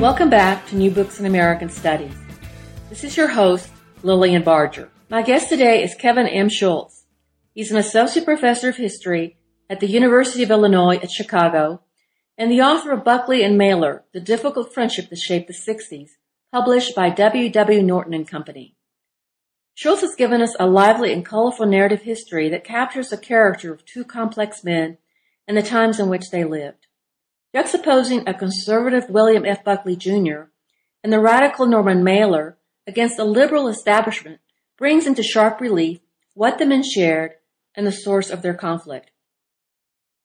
Welcome back to New Books in American Studies. This is your host, Lillian Barger. My guest today is Kevin M. Schultz. He's an associate professor of history at the University of Illinois at Chicago and the author of Buckley and Mailer, The Difficult Friendship That Shaped the 60s, published by W. W. Norton and Company. Schultz has given us a lively and colorful narrative history that captures the character of two complex men and the times in which they lived. Juxtaposing a conservative William F. Buckley, Jr. and the radical Norman Mailer against a liberal establishment brings into sharp relief what the men shared and the source of their conflict.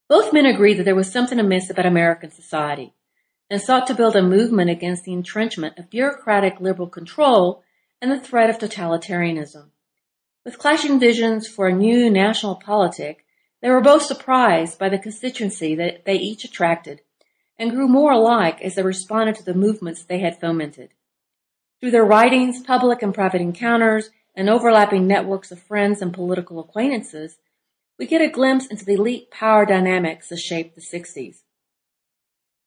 Both men agreed that there was something amiss about American society and sought to build a movement against the entrenchment of bureaucratic liberal control and the threat of totalitarianism. With clashing visions for a new national politic, they were both surprised by the constituency that they each attracted and grew more alike as they responded to the movements they had fomented. Through their writings, public and private encounters, and overlapping networks of friends and political acquaintances, we get a glimpse into the elite power dynamics that shaped the 60s.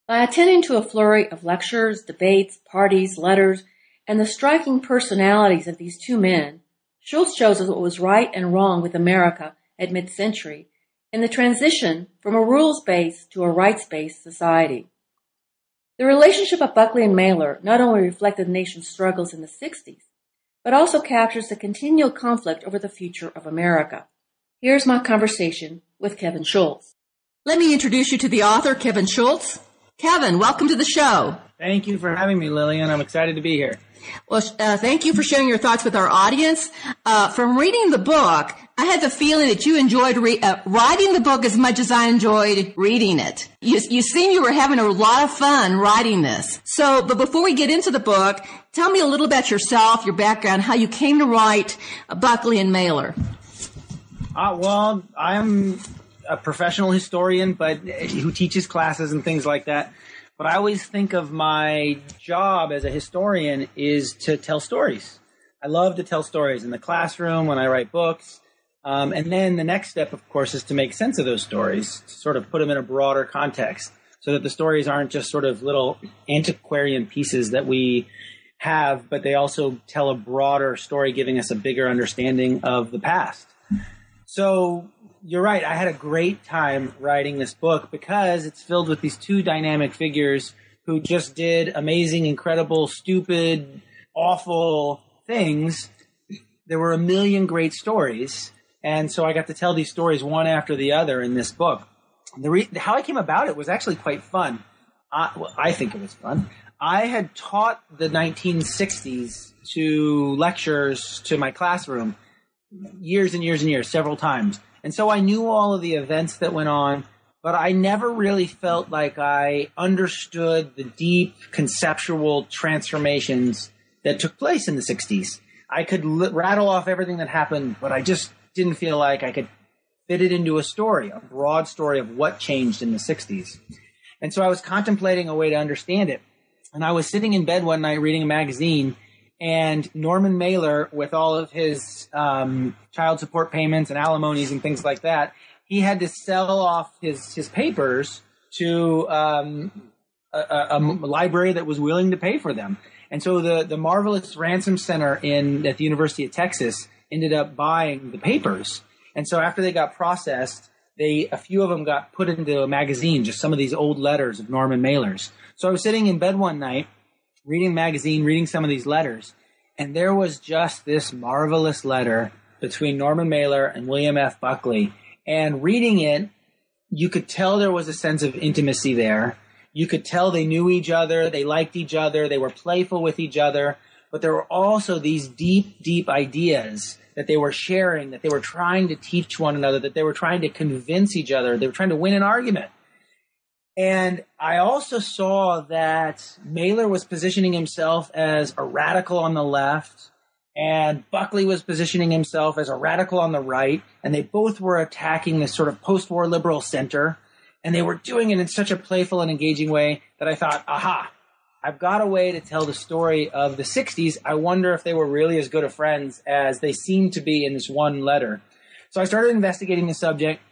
By attending to a flurry of lectures, debates, parties, letters, and the striking personalities of these two men, Schultz shows us what was right and wrong with America at mid-century in the transition from a rules-based to a rights-based society. The relationship of Buckley and Mailer not only reflected the nation's struggles in the 60s, but also captures the continual conflict over the future of America. Here's my conversation with Kevin Schultz. Let me introduce you to the author, Kevin Schultz. Kevin, welcome to the show. Thank you for having me, Lillian. I'm excited to be here. Well, uh, thank you for sharing your thoughts with our audience. Uh, from reading the book, I had the feeling that you enjoyed re- uh, writing the book as much as I enjoyed reading it. You, you seem you were having a lot of fun writing this. So, but before we get into the book, tell me a little about yourself, your background, how you came to write Buckley and Mailer. Uh, well, I'm a professional historian, but who teaches classes and things like that. But I always think of my job as a historian is to tell stories. I love to tell stories in the classroom when I write books. Um, and then the next step, of course, is to make sense of those stories, to sort of put them in a broader context so that the stories aren't just sort of little antiquarian pieces that we have, but they also tell a broader story, giving us a bigger understanding of the past. So you're right. I had a great time writing this book because it's filled with these two dynamic figures who just did amazing, incredible, stupid, awful things. There were a million great stories. And so I got to tell these stories one after the other in this book. The re- how I came about it was actually quite fun. I, well, I think it was fun. I had taught the 1960s to lectures to my classroom years and years and years, several times. And so I knew all of the events that went on, but I never really felt like I understood the deep conceptual transformations that took place in the 60s. I could l- rattle off everything that happened, but I just didn't feel like I could fit it into a story, a broad story of what changed in the 60s. And so I was contemplating a way to understand it. And I was sitting in bed one night reading a magazine and Norman Mailer, with all of his um, child support payments and alimonies and things like that, he had to sell off his his papers to um, a, a, library that was willing to pay for them. And so the the marvelous Ransom Center in at the University of Texas ended up buying the papers. And so after they got processed, they a few of them got put into a magazine, just some of these old letters of Norman Mailer's. So I was sitting in bed one night reading magazine, reading some of these letters, and there was just this marvelous letter between Norman Mailer and William F. Buckley. And reading it, you could tell there was a sense of intimacy there. You could tell they knew each other, they liked each other, they were playful with each other, but there were also these deep, deep ideas that they were sharing, that they were trying to teach one another, that they were trying to convince each other, they were trying to win an argument. And I also saw that Mailer was positioning himself as a radical on the left, and Buckley was positioning himself as a radical on the right, and they both were attacking this sort of post-war liberal center, and they were doing it in such a playful and engaging way that I thought, aha, I've got a way to tell the story of the 60s. I wonder if they were really as good of friends as they seem to be in this one letter. So I started investigating the subject,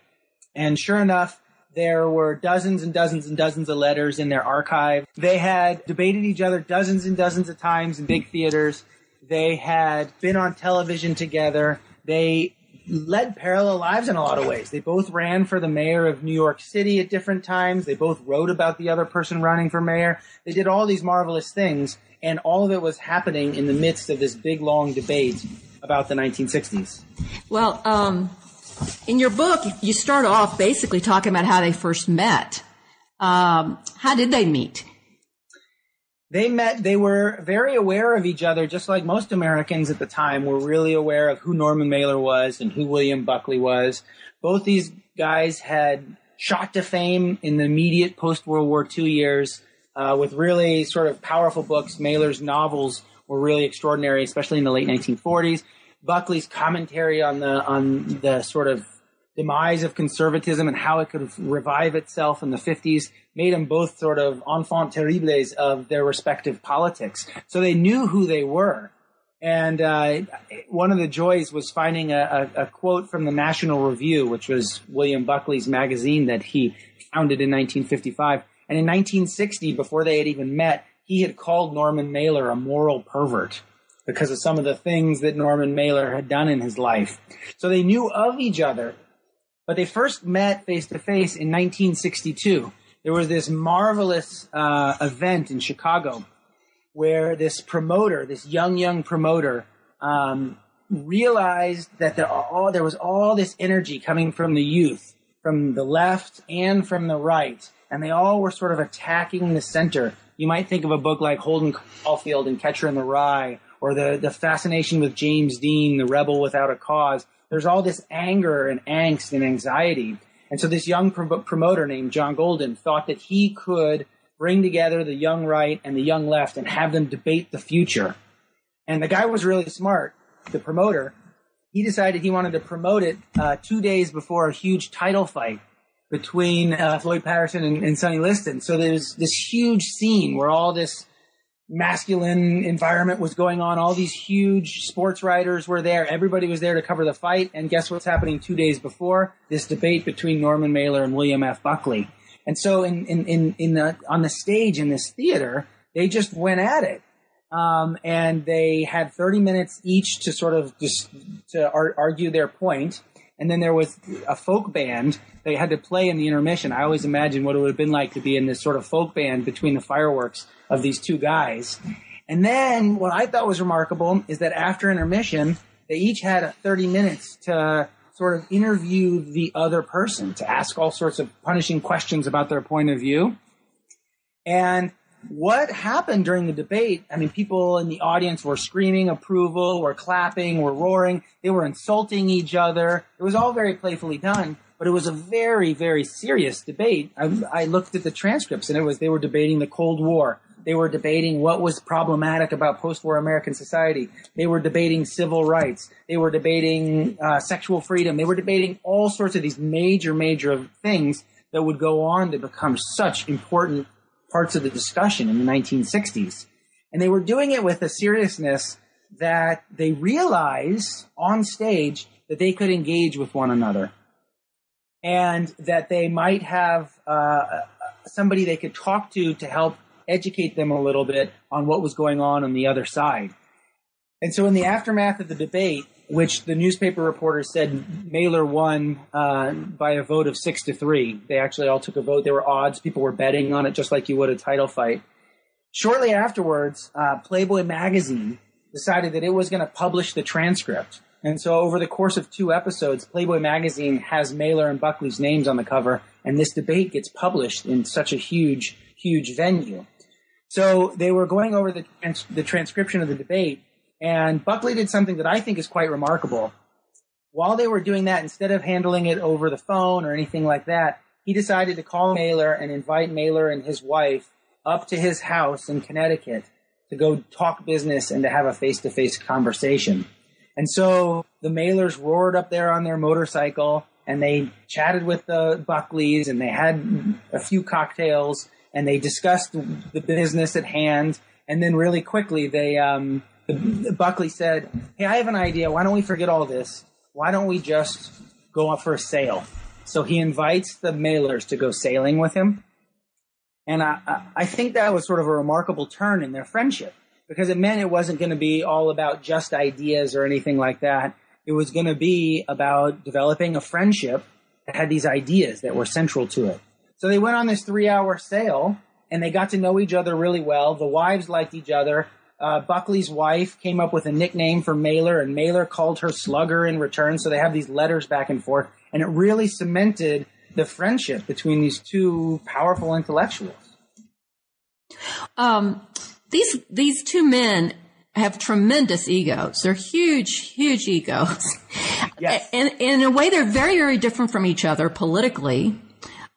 and sure enough, there were dozens and dozens and dozens of letters in their archive. They had debated each other dozens and dozens of times in big theaters. They had been on television together. They led parallel lives in a lot of ways. They both ran for the mayor of New York City at different times. They both wrote about the other person running for mayor. They did all these marvelous things, and all of it was happening in the midst of this big, long debate about the 1960s. Well, um, in your book, you start off basically talking about how they first met. Um, how did they meet? They met, they were very aware of each other, just like most Americans at the time were really aware of who Norman Mailer was and who William Buckley was. Both these guys had shot to fame in the immediate post World War II years uh, with really sort of powerful books. Mailer's novels were really extraordinary, especially in the late 1940s. Buckley's commentary on the on the sort of demise of conservatism and how it could revive itself in the 50s made them both sort of enfant terribles of their respective politics. So they knew who they were. And uh, one of the joys was finding a, a, a, quote from the National Review, which was William Buckley's magazine that he founded in 1955. And in 1960, before they had even met, he had called Norman Mailer a moral pervert because of some of the things that Norman Mailer had done in his life. So they knew of each other, but they first met face to face in 1962. There was this marvelous uh, event in Chicago where this promoter, this young, young promoter, um, realized that there, all, there was all this energy coming from the youth, from the left and from the right, and they all were sort of attacking the center. You might think of a book like Holden Caulfield and Catcher in the Rye, or the, the fascination with James Dean, the rebel without a cause. There's all this anger and angst and anxiety. And so this young promoter named John Golden thought that he could bring together the young right and the young left and have them debate the future. And the guy was really smart, the promoter. He decided he wanted to promote it uh, two days before a huge title fight between uh, Floyd Patterson and, and Sonny Liston. So there's this huge scene where all this masculine environment was going on. All these huge sports writers were there. Everybody was there to cover the fight. And guess what's happening two days before? This debate between Norman Mailer and William F. Buckley. And so in, in, in, in the, on the stage in this theater, they just went at it. Um, and they had 30 minutes each to sort of just to ar- argue their point. And then there was a folk band they had to play in the intermission. I always imagine what it would have been like to be in this sort of folk band between the fireworks of these two guys. And then what I thought was remarkable is that after intermission, they each had 30 minutes to sort of interview the other person, to ask all sorts of punishing questions about their point of view. And what happened during the debate? I mean, people in the audience were screaming approval, were clapping, were roaring. They were insulting each other. It was all very playfully done, but it was a very, very serious debate. I, I looked at the transcripts and it was, they were debating the Cold War. They were debating what was problematic about post-war American society. They were debating civil rights. They were debating uh, sexual freedom. They were debating all sorts of these major, major things that would go on to become such important parts of the discussion in the 1960s. And they were doing it with a seriousness that they realized on stage that they could engage with one another and that they might have uh, somebody they could talk to to help educate them a little bit on what was going on on the other side. And so, in the aftermath of the debate, which the newspaper reporter said Mailer won uh, by a vote of six to three, they actually all took a vote. There were odds; people were betting on it, just like you would a title fight. Shortly afterwards, uh, Playboy magazine decided that it was going to publish the transcript. And so, over the course of two episodes, Playboy magazine has Mailer and Buckley's names on the cover, and this debate gets published in such a huge, huge venue. So they were going over the, trans- the transcription of the debate, and Buckley did something that I think is quite remarkable. While they were doing that, instead of handling it over the phone or anything like that, he decided to call Mailer and invite Mailer and his wife up to his house in Connecticut to go talk business and to have a face to face conversation. And so the Mailers roared up there on their motorcycle and they chatted with the Buckleys and they had a few cocktails and they discussed the business at hand. And then really quickly, they, um, Buckley said, Hey, I have an idea. Why don't we forget all this? Why don't we just go up for a sail? So he invites the Mailers to go sailing with him. And I, I think that was sort of a remarkable turn in their friendship because it meant it wasn't going to be all about just ideas or anything like that. It was going to be about developing a friendship that had these ideas that were central to it. So they went on this three hour sail and they got to know each other really well. The wives liked each other. Uh, Buckley's wife came up with a nickname for Mailer, and Mailer called her Slugger in return. So they have these letters back and forth, and it really cemented the friendship between these two powerful intellectuals. Um, these these two men have tremendous egos. They're huge, huge egos. Yes. And, and in a way, they're very, very different from each other politically.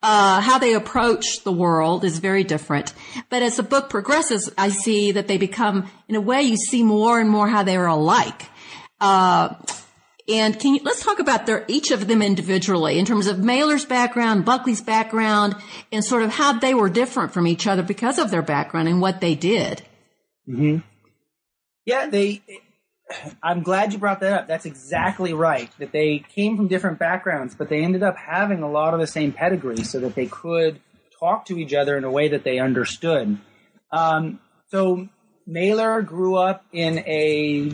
Uh, how they approach the world is very different. But as the book progresses, I see that they become, in a way, you see more and more how they are alike. Uh, and can you, let's talk about their, each of them individually in terms of Mailer's background, Buckley's background, and sort of how they were different from each other because of their background and what they did. Mm-hmm. Yeah, they. I'm glad you brought that up. That's exactly right. That they came from different backgrounds, but they ended up having a lot of the same pedigree, so that they could talk to each other in a way that they understood. Um, so Mailer grew up in a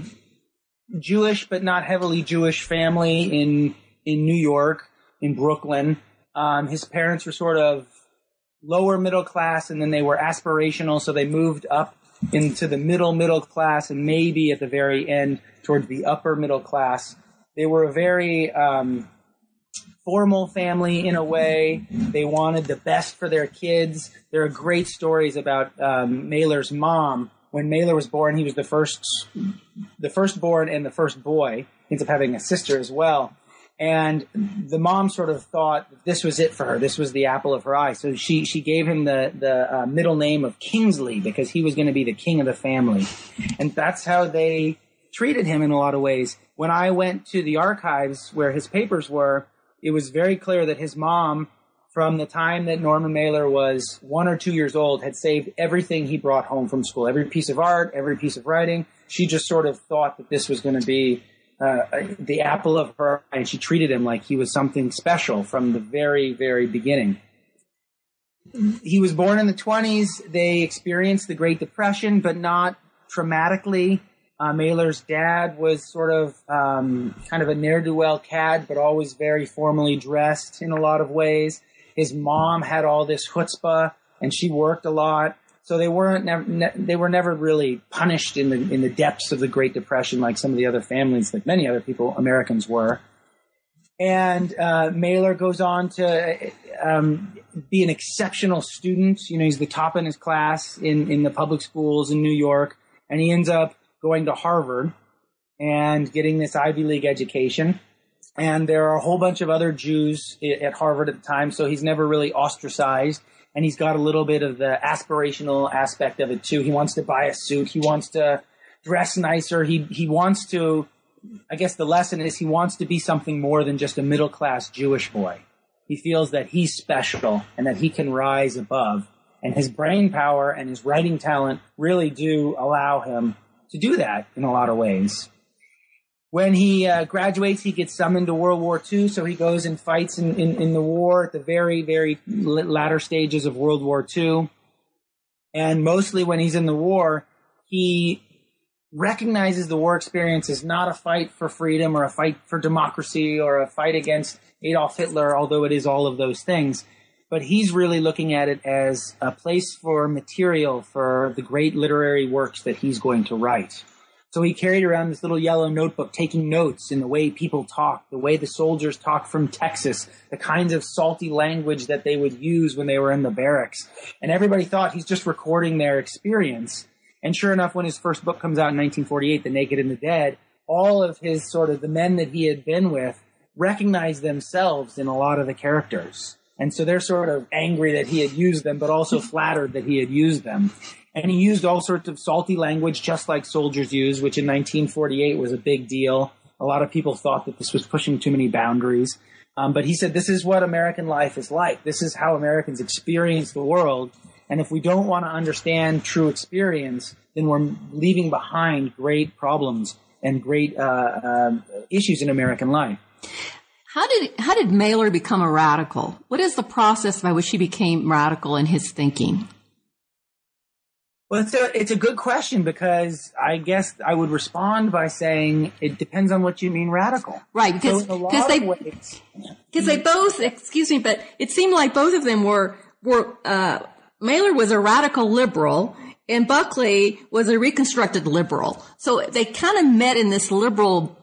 Jewish but not heavily Jewish family in in New York, in Brooklyn. Um, his parents were sort of lower middle class, and then they were aspirational, so they moved up into the middle middle class, and maybe at the very end towards the upper middle class. They were a very um, formal family in a way. They wanted the best for their kids. There are great stories about um, Mailer's mom when Mailer was born, he was the first, the firstborn and the first boy. He ends up having a sister as well. And the mom sort of thought this was it for her. This was the apple of her eye. So she, she gave him the, the uh, middle name of Kingsley because he was going to be the king of the family. And that's how they treated him in a lot of ways. When I went to the archives where his papers were, it was very clear that his mom from the time that Norman Mailer was one or two years old, had saved everything he brought home from school, every piece of art, every piece of writing. She just sort of thought that this was going to be uh, the apple of her eye, and she treated him like he was something special from the very, very beginning. He was born in the 20s. They experienced the Great Depression, but not traumatically. Uh, Mailer's dad was sort of um, kind of a ne'er do well cad, but always very formally dressed in a lot of ways. His mom had all this chutzpah, and she worked a lot. So they weren't never, ne- they were never really punished in the in the depths of the Great Depression like some of the other families, like many other people Americans were. And uh, Mailer goes on to um, be an exceptional student. You know, he's the top in his class in in the public schools in New York, and he ends up going to Harvard and getting this Ivy League education and there are a whole bunch of other Jews at Harvard at the time, so he's never really ostracized. And he's got a little bit of the aspirational aspect of it too. He wants to buy a suit. He wants to dress nicer. He he wants to. I guess the lesson is he wants to be something more than just a middle class Jewish boy. He feels that he's special and that he can rise above. And his brain power and his writing talent really do allow him to do that in a lot of ways. When he uh, graduates, he gets summoned to World War II, so he goes and fights in, in, in the war at the very, very latter stages of World War II. And mostly when he's in the war, he recognizes the war experience is not a fight for freedom or a fight for democracy or a fight against Adolf Hitler, although it is all of those things. But he's really looking at it as a place for material for the great literary works that he's going to write. So he carried around this little yellow notebook, taking notes in the way people talk, the way the soldiers talk from Texas, the kinds of salty language that they would use when they were in the barracks. And everybody thought he's just recording their experience. And sure enough, when his first book comes out in 1948, The Naked and the Dead, all of his sort of the men that he had been with recognize themselves in a lot of the characters. And so they're sort of angry that he had used them, but also flattered that he had used them. And he used all sorts of salty language, just like soldiers use, which in 1948 was a big deal. A lot of people thought that this was pushing too many boundaries. Um, but he said, this is what American life is like. This is how Americans experience the world. And if we don't want to understand true experience, then we're leaving behind great problems and great uh, uh, issues in American life. How did how did Mailer become a radical? What is the process by which he became radical in his thinking? Well, it's a it's a good question because I guess I would respond by saying it depends on what you mean radical. Right, because So because they because they both excuse me, but it seemed like both of them were were uh, Mailer was a radical liberal and Buckley was a reconstructed liberal. So they kind of met in this liberal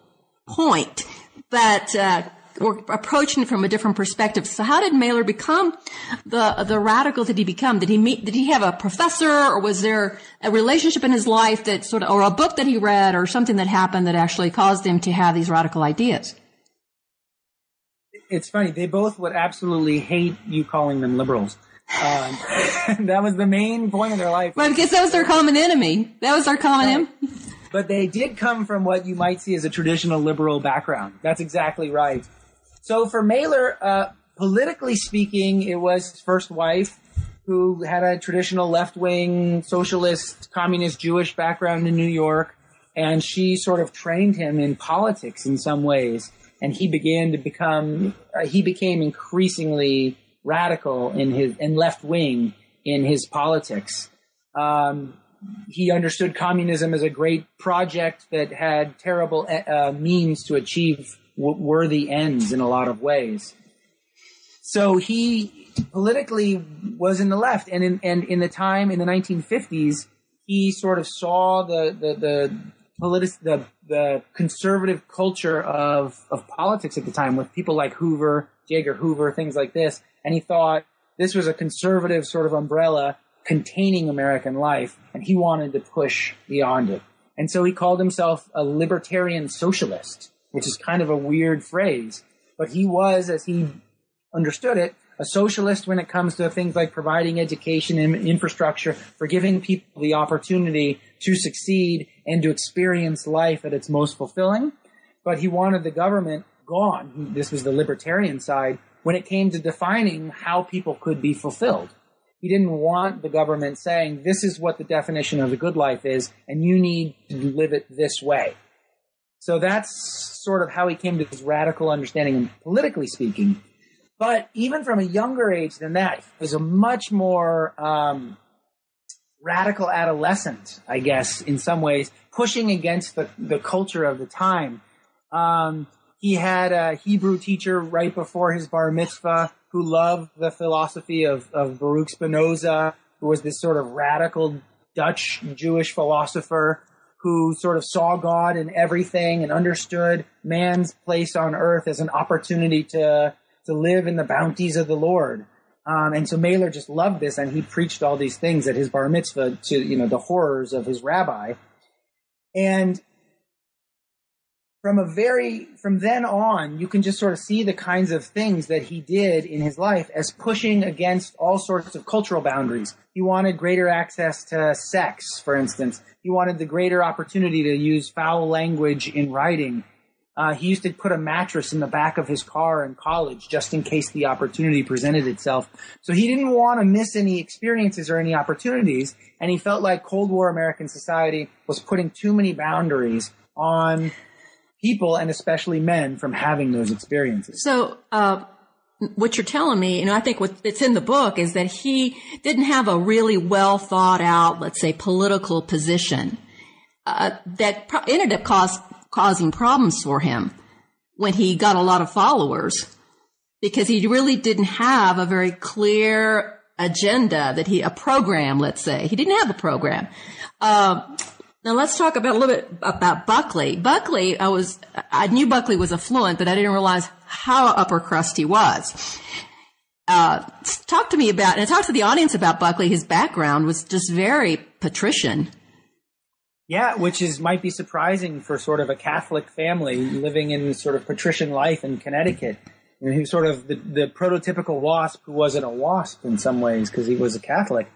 point, but uh, were approaching it from a different perspective. So how did Mailer become the the radical that he become? Did he meet? Did he have a professor, or was there a relationship in his life that sort of, or a book that he read, or something that happened that actually caused him to have these radical ideas? it's funny. They both would absolutely hate you calling them liberals. Um, that was the main point of their life. Well, because that was their common enemy. That was their common enemy. But they did come from what you might see as a traditional liberal background. That's exactly right. So for Mailer, uh, politically speaking, it was his first wife who had a traditional left-wing socialist, communist Jewish background in New York. And she sort of trained him in politics in some ways. And he began to become, uh, he became increasingly radical in his, and left-wing in his politics. Um, he understood communism as a great project that had terrible uh, means to achieve worthy ends in a lot of ways. So he politically was in the left, and in and in the time in the 1950s, he sort of saw the the the politi- the, the conservative culture of of politics at the time with people like Hoover, J. Edgar Hoover, things like this, and he thought this was a conservative sort of umbrella containing American life, and he wanted to push beyond it. And so he called himself a libertarian socialist, which is kind of a weird phrase, but he was, as he understood it, a socialist when it comes to things like providing education and infrastructure, for giving people the opportunity to succeed and to experience life at its most fulfilling. But he wanted the government gone. This was the libertarian side when it came to defining how people could be fulfilled. He didn't want the government saying, this is what the definition of a good life is, and you need to live it this way. So that's sort of how he came to his radical understanding, politically speaking. But even from a younger age than that, he was a much more um, radical adolescent, I guess, in some ways, pushing against the, the culture of the time. Um, he had a Hebrew teacher right before his bar mitzvah who loved the philosophy of, of Baruch Spinoza, who was this sort of radical Dutch Jewish philosopher who sort of saw God in everything and understood man's place on earth as an opportunity to to live in the bounties of the Lord. Um, and so Mailer just loved this, and he preached all these things at his bar mitzvah to you know the horrors of his rabbi. And from a very from then on, you can just sort of see the kinds of things that he did in his life as pushing against all sorts of cultural boundaries. He wanted greater access to sex, for instance. He wanted the greater opportunity to use foul language in writing. Uh, he used to put a mattress in the back of his car in college just in case the opportunity presented itself. So he didn't want to miss any experiences or any opportunities. And he felt like Cold War American society was putting too many boundaries on people and especially men from having those experiences. So, uh, what you're telling me, and I think what it's in the book is that he didn't have a really well thought out, let's say, political position uh, that pro- ended up cause, causing problems for him when he got a lot of followers because he really didn't have a very clear agenda that he a program. Let's say he didn't have a program. Uh, now let's talk about a little bit about Buckley. Buckley, I was, I knew Buckley was affluent, but I didn't realize how upper crust he was. Uh, talk to me about, and talk to the audience about Buckley. His background was just very patrician. Yeah, which is might be surprising for sort of a Catholic family living in sort of patrician life in Connecticut. And he was sort of the, the prototypical WASP who wasn't a WASP in some ways because he was a Catholic.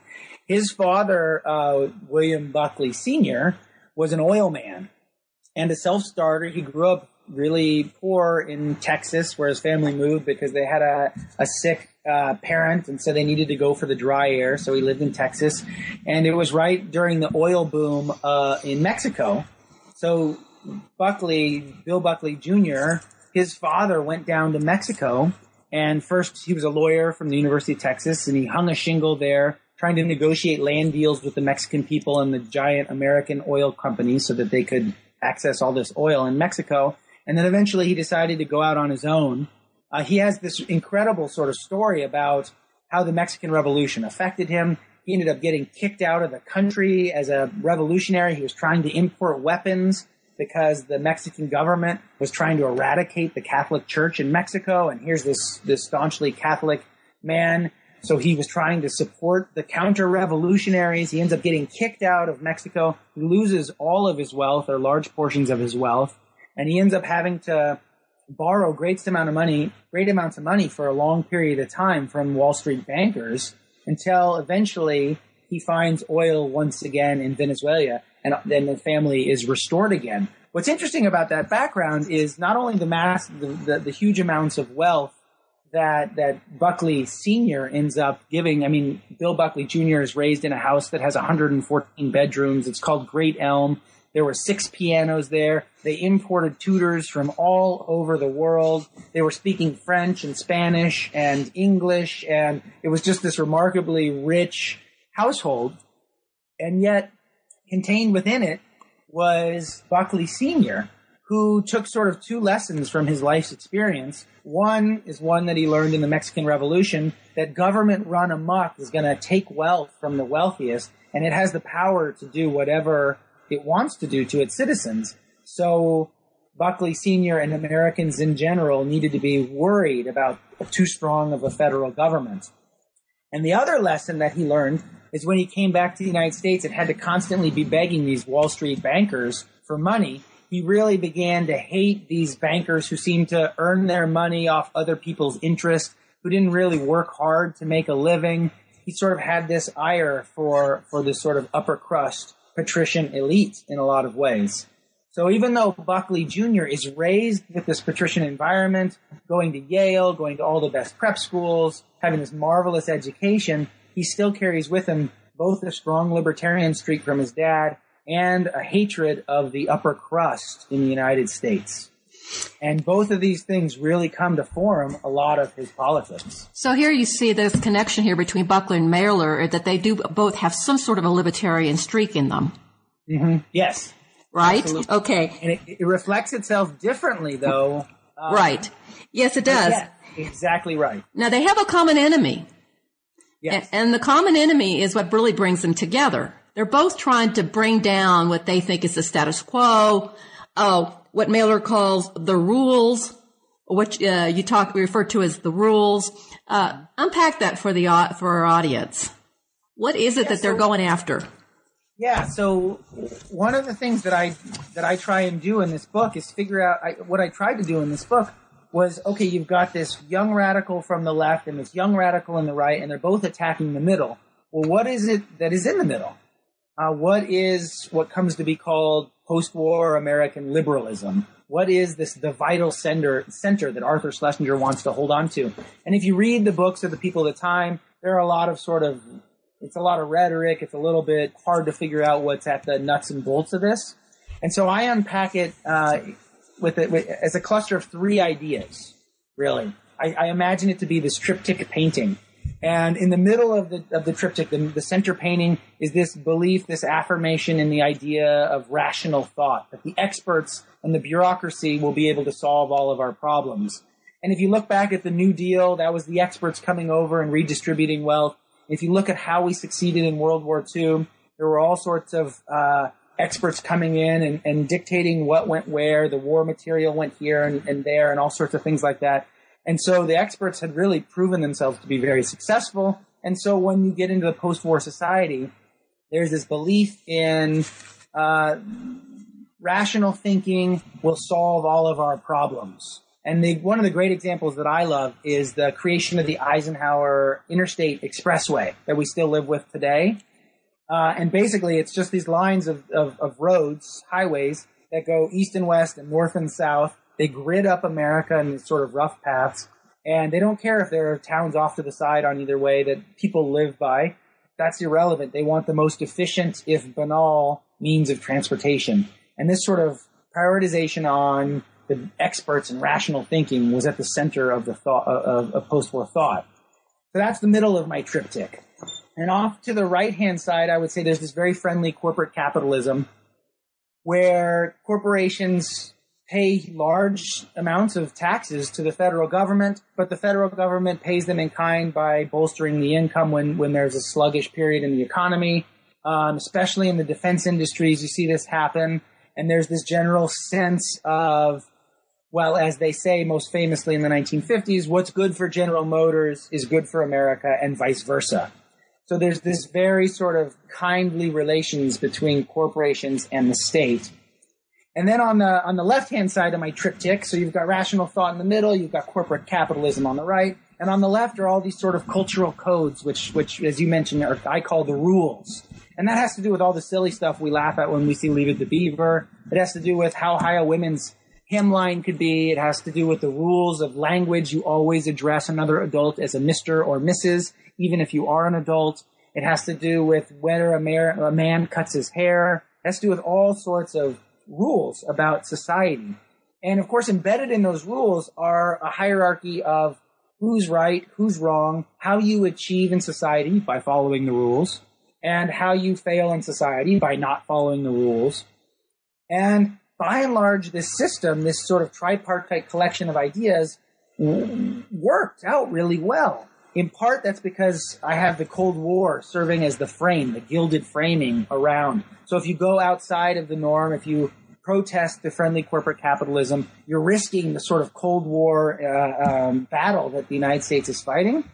His father, uh, William Buckley Sr., was an oil man and a self starter. He grew up really poor in Texas where his family moved because they had a, a sick uh, parent and so they needed to go for the dry air. So he lived in Texas. And it was right during the oil boom uh, in Mexico. So Buckley, Bill Buckley Jr., his father went down to Mexico. And first, he was a lawyer from the University of Texas, and he hung a shingle there, trying to negotiate land deals with the Mexican people and the giant American oil companies so that they could access all this oil in Mexico. And then eventually he decided to go out on his own. Uh, he has this incredible sort of story about how the Mexican Revolution affected him. He ended up getting kicked out of the country as a revolutionary. He was trying to import weapons because the Mexican government was trying to eradicate the Catholic Church in Mexico. And here's this, this staunchly Catholic man. So he was trying to support the counter revolutionaries. He ends up getting kicked out of Mexico. He loses all of his wealth or large portions of his wealth. And he ends up having to borrow great amount of money, great amounts of money for a long period of time from Wall Street bankers until eventually he finds oil once again in Venezuela and then the family is restored again. What's interesting about that background is not only the mass, the, the, the huge amounts of wealth that that Buckley Senior ends up giving. I mean, Bill Buckley Jr. is raised in a house that has 114 bedrooms. It's called Great Elm. There were six pianos there. They imported tutors from all over the world. They were speaking French and Spanish and English, and it was just this remarkably rich household. And yet, contained within it was Buckley Sr., who took sort of two lessons from his life's experience. One is one that he learned in the Mexican Revolution that government run amok is going to take wealth from the wealthiest and it has the power to do whatever it wants to do to its citizens. So Buckley Sr. and Americans in general needed to be worried about too strong of a federal government. And the other lesson that he learned is when he came back to the United States and had to constantly be begging these Wall Street bankers for money. He really began to hate these bankers who seemed to earn their money off other people's interest, who didn't really work hard to make a living. He sort of had this ire for, for this sort of upper crust patrician elite in a lot of ways. So even though Buckley Jr. is raised with this patrician environment, going to Yale, going to all the best prep schools, having this marvelous education, he still carries with him both a strong libertarian streak from his dad and a hatred of the upper crust in the United States. And both of these things really come to form a lot of his politics. So here you see this connection here between Buckley and Mailer that they do both have some sort of a libertarian streak in them. Mm-hmm. Yes. Right? Absolutely. Okay. And it, it, reflects itself differently, though. Um, right. Yes, it does. Yeah, exactly right. Now they have a common enemy. Yes. And, and the common enemy is what really brings them together. They're both trying to bring down what they think is the status quo, uh, what Mailer calls the rules, which uh, you talk we refer to as the rules. Uh, unpack that for the for our audience. What is it Yeah, that they're going after? Yeah. So one of the things that I that I try and do in this book is figure out I, what I tried to do in this book was okay. You've got this young radical from the left and this young radical in the right, and they're both attacking the middle. Well, what is it that is in the middle? Uh, what is what comes to be called post-war American liberalism? What is this the vital center center that Arthur Schlesinger wants to hold on to? And if you read the books of the people of the time, there are a lot of sort of it's a lot of rhetoric. It's a little bit hard to figure out what's at the nuts and bolts of this. And so I unpack it uh, with it with, as a cluster of three ideas. Really, I, I imagine it to be this triptych painting. And in the middle of the of the triptych, the, the center painting is this belief, this affirmation in the idea of rational thought that the experts and the bureaucracy will be able to solve all of our problems. And if you look back at the New Deal, that was the experts coming over and redistributing wealth. If you look at how we succeeded in World War II, there were all sorts of uh, experts coming in and, and dictating what went where. The war material went here and, and there, and all sorts of things like that. And so the experts had really proven themselves to be very successful. And so when you get into the post-war society, there's this belief in uh, rational thinking will solve all of our problems. And the, one of the great examples that I love is the creation of the Eisenhower Interstate Expressway that we still live with today. Uh, and basically, it's just these lines of, of, of roads, highways that go east and west and north and south. They grid up America in these sort of rough paths. And they don't care if there are towns off to the side on either way that people live by. That's irrelevant. They want the most efficient, if banal, means of transportation. And this sort of prioritization on the experts and rational thinking was at the center of the thought uh, of, of post-war thought. So that's the middle of my triptych. And off to the right hand side, I would say there's this very friendly corporate capitalism where corporations pay large amounts of taxes to the federal government, but the federal government pays them in kind by bolstering the income when, when there's a sluggish period in the economy. Um, especially in the defense industries, you see this happen. And there's this general sense of, well, as they say most famously in the 1950s, what's good for General Motors is good for America and vice versa. So there's this very sort of kindly relations between corporations and the state. And then on the on the left hand side of my triptych, so you've got rational thought in the middle, you've got corporate capitalism on the right, and on the left are all these sort of cultural codes, which which as you mentioned, are, I call the rules. And that has to do with all the silly stuff we laugh at when we see Leave It Beaver. It has to do with how high a women's hemline could be. It has to do with the rules of language. You always address another adult as a Mr. or Mrs even if you are an adult. It has to do with whether a man cuts his hair. It has to do with all sorts of rules about society. And of course, embedded in those rules are a hierarchy of who's right, who's wrong, how you achieve in society by following the rules, and how you fail in society by not following the rules. And by and large, this system, this sort of tripartite collection of ideas, worked out really well. In part, that's because I have the Cold War serving as the frame, the gilded framing around. So if you go outside of the norm, if you protest the friendly corporate capitalism, you're risking the sort of Cold War uh, um, battle that the United States is fighting.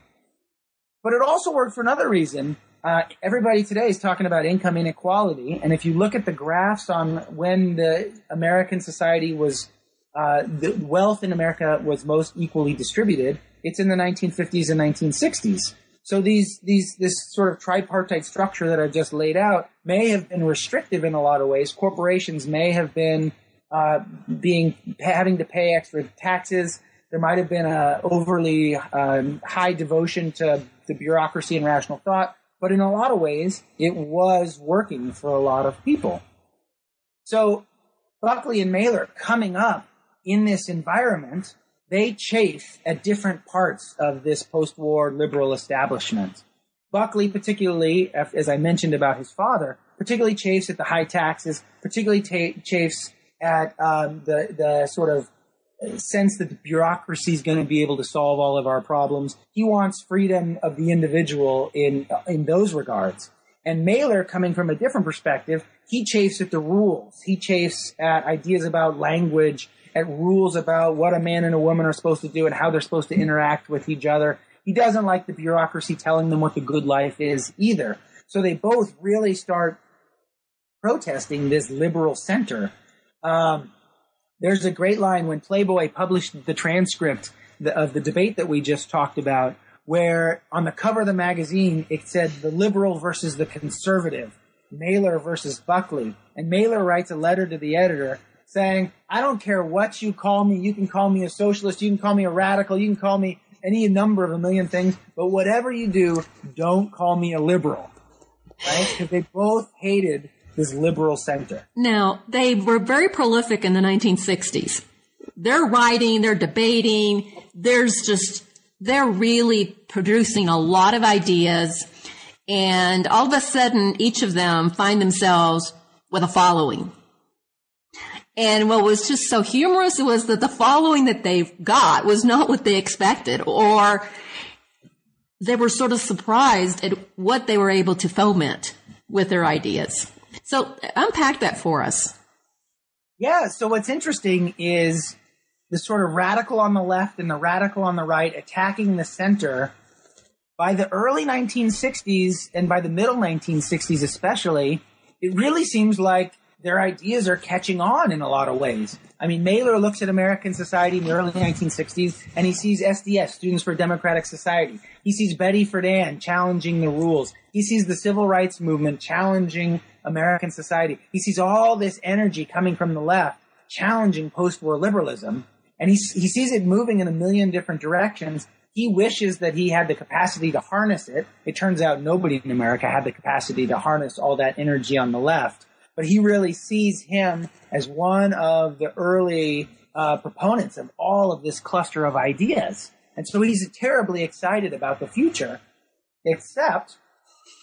But it also worked for another reason. Uh, everybody today is talking about income inequality, and if you look at the graphs on when the American society was, uh, the wealth in America was most equally distributed, it's in the 1950s and 1960s. So these these this sort of tripartite structure that I've just laid out may have been restrictive in a lot of ways. Corporations may have been uh, being having to pay extra taxes. There might have been a overly um, high devotion to the bureaucracy and rational thought, but in a lot of ways, it was working for a lot of people. So Buckley and Mailer coming up in this environment they chafe at different parts of this post-war liberal establishment. Buckley, particularly, as I mentioned about his father, particularly chafes at the high taxes, particularly chafes at um, the the sort of sense that the bureaucracy is going to be able to solve all of our problems. He wants freedom of the individual in in those regards. And Mailer, coming from a different perspective, he chafes at the rules. He chafes at ideas about language at rules about what a man and a woman are supposed to do and how they're supposed to interact with each other. He doesn't like the bureaucracy telling them what the good life is either. So they both really start protesting this liberal center. Um, there's a great line when Playboy published the transcript of the debate that we just talked about, where on the cover of the magazine it said the liberal versus the conservative, Mailer versus Buckley. And Mailer writes a letter to the editor saying, I don't care what you call me. You can call me a socialist. You can call me a radical. You can call me any number of a million things. But whatever you do, don't call me a liberal. Right? Because they both hated this liberal center. Now, they were very prolific in the 1960s. They're writing, they're debating, there's just, they're really producing a lot of ideas. And all of a sudden, each of them find themselves with a following. And what was just so humorous was that the following that they got was not what they expected, or they were sort of surprised at what they were able to foment with their ideas. So unpack that for us. Yeah. So what's interesting is the sort of radical on the left and the radical on the right attacking the center. By the early 1960s and by the middle 1960s especially, it really seems like their ideas are catching on in a lot of ways. I mean, Mailer looks at American society in the early 1960s and he sees SDS, Students for Democratic Society. He sees Betty Friedan challenging the rules. He sees the civil rights movement challenging American society. He sees all this energy coming from the left challenging post-war liberalism. And he, he sees it moving in a million different directions. He wishes that he had the capacity to harness it. It turns out nobody in America had the capacity to harness all that energy on the left but he really sees him as one of the early uh, proponents of all of this cluster of ideas. And so he's terribly excited about the future, except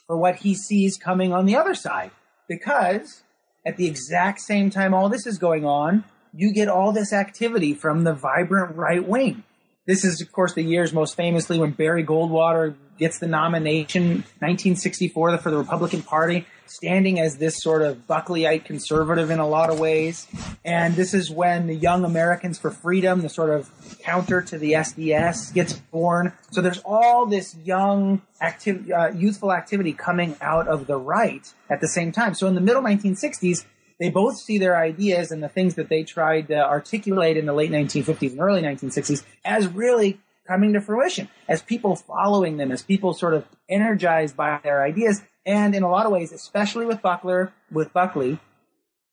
for what he sees coming on the other side. Because at the exact same time all this is going on, you get all this activity from the vibrant right wing. This is, of course, the years most famously when Barry Goldwater gets the nomination, 1964, for the Republican Party standing as this sort of Buckleyite conservative in a lot of ways. And this is when the Young Americans for Freedom, the sort of counter to the SDS, gets born. So there's all this young activity, uh, youthful activity coming out of the right at the same time. So in the middle 1960s, they both see their ideas and the things that they tried to articulate in the late 1950s and early 1960s as really coming to fruition, as people following them, as people sort of energized by their ideas. And in a lot of ways, especially with Buckler, with Buckley,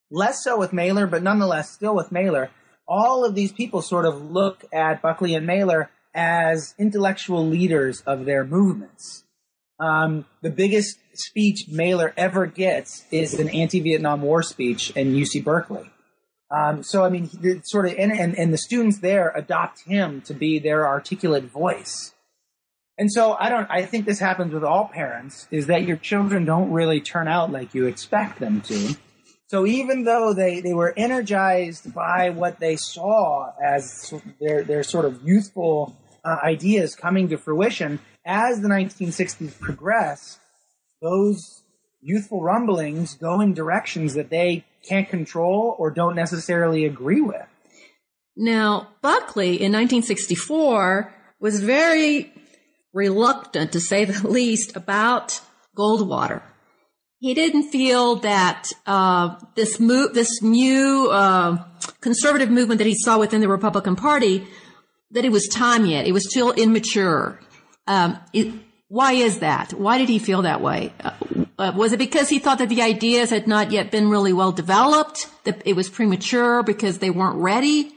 less so with Mailer, but nonetheless still with Mailer, all of these people sort of look at Buckley and Mailer as intellectual leaders of their movements. Um, the biggest speech Mailer ever gets is an anti-Vietnam War speech in UC Berkeley. Um, so I mean, sort of, and, and, and the students there adopt him to be their articulate voice. And so I don't, I think this happens with all parents is that your children don't really turn out like you expect them to. So even though they, they were energized by what they saw as their, their sort of youthful uh, ideas coming to fruition, as the 1960s progress, those youthful rumblings go in directions that they can't control or don't necessarily agree with. Now, Buckley in 1964 was very reluctant, to say the least, about Goldwater. He didn't feel that uh, this move, this new uh, conservative movement that he saw within the Republican Party, that it was time yet. It was still immature. Um, it, why is that? Why did he feel that way? Uh, uh, was it because he thought that the ideas had not yet been really well developed? That it was premature because they weren't ready?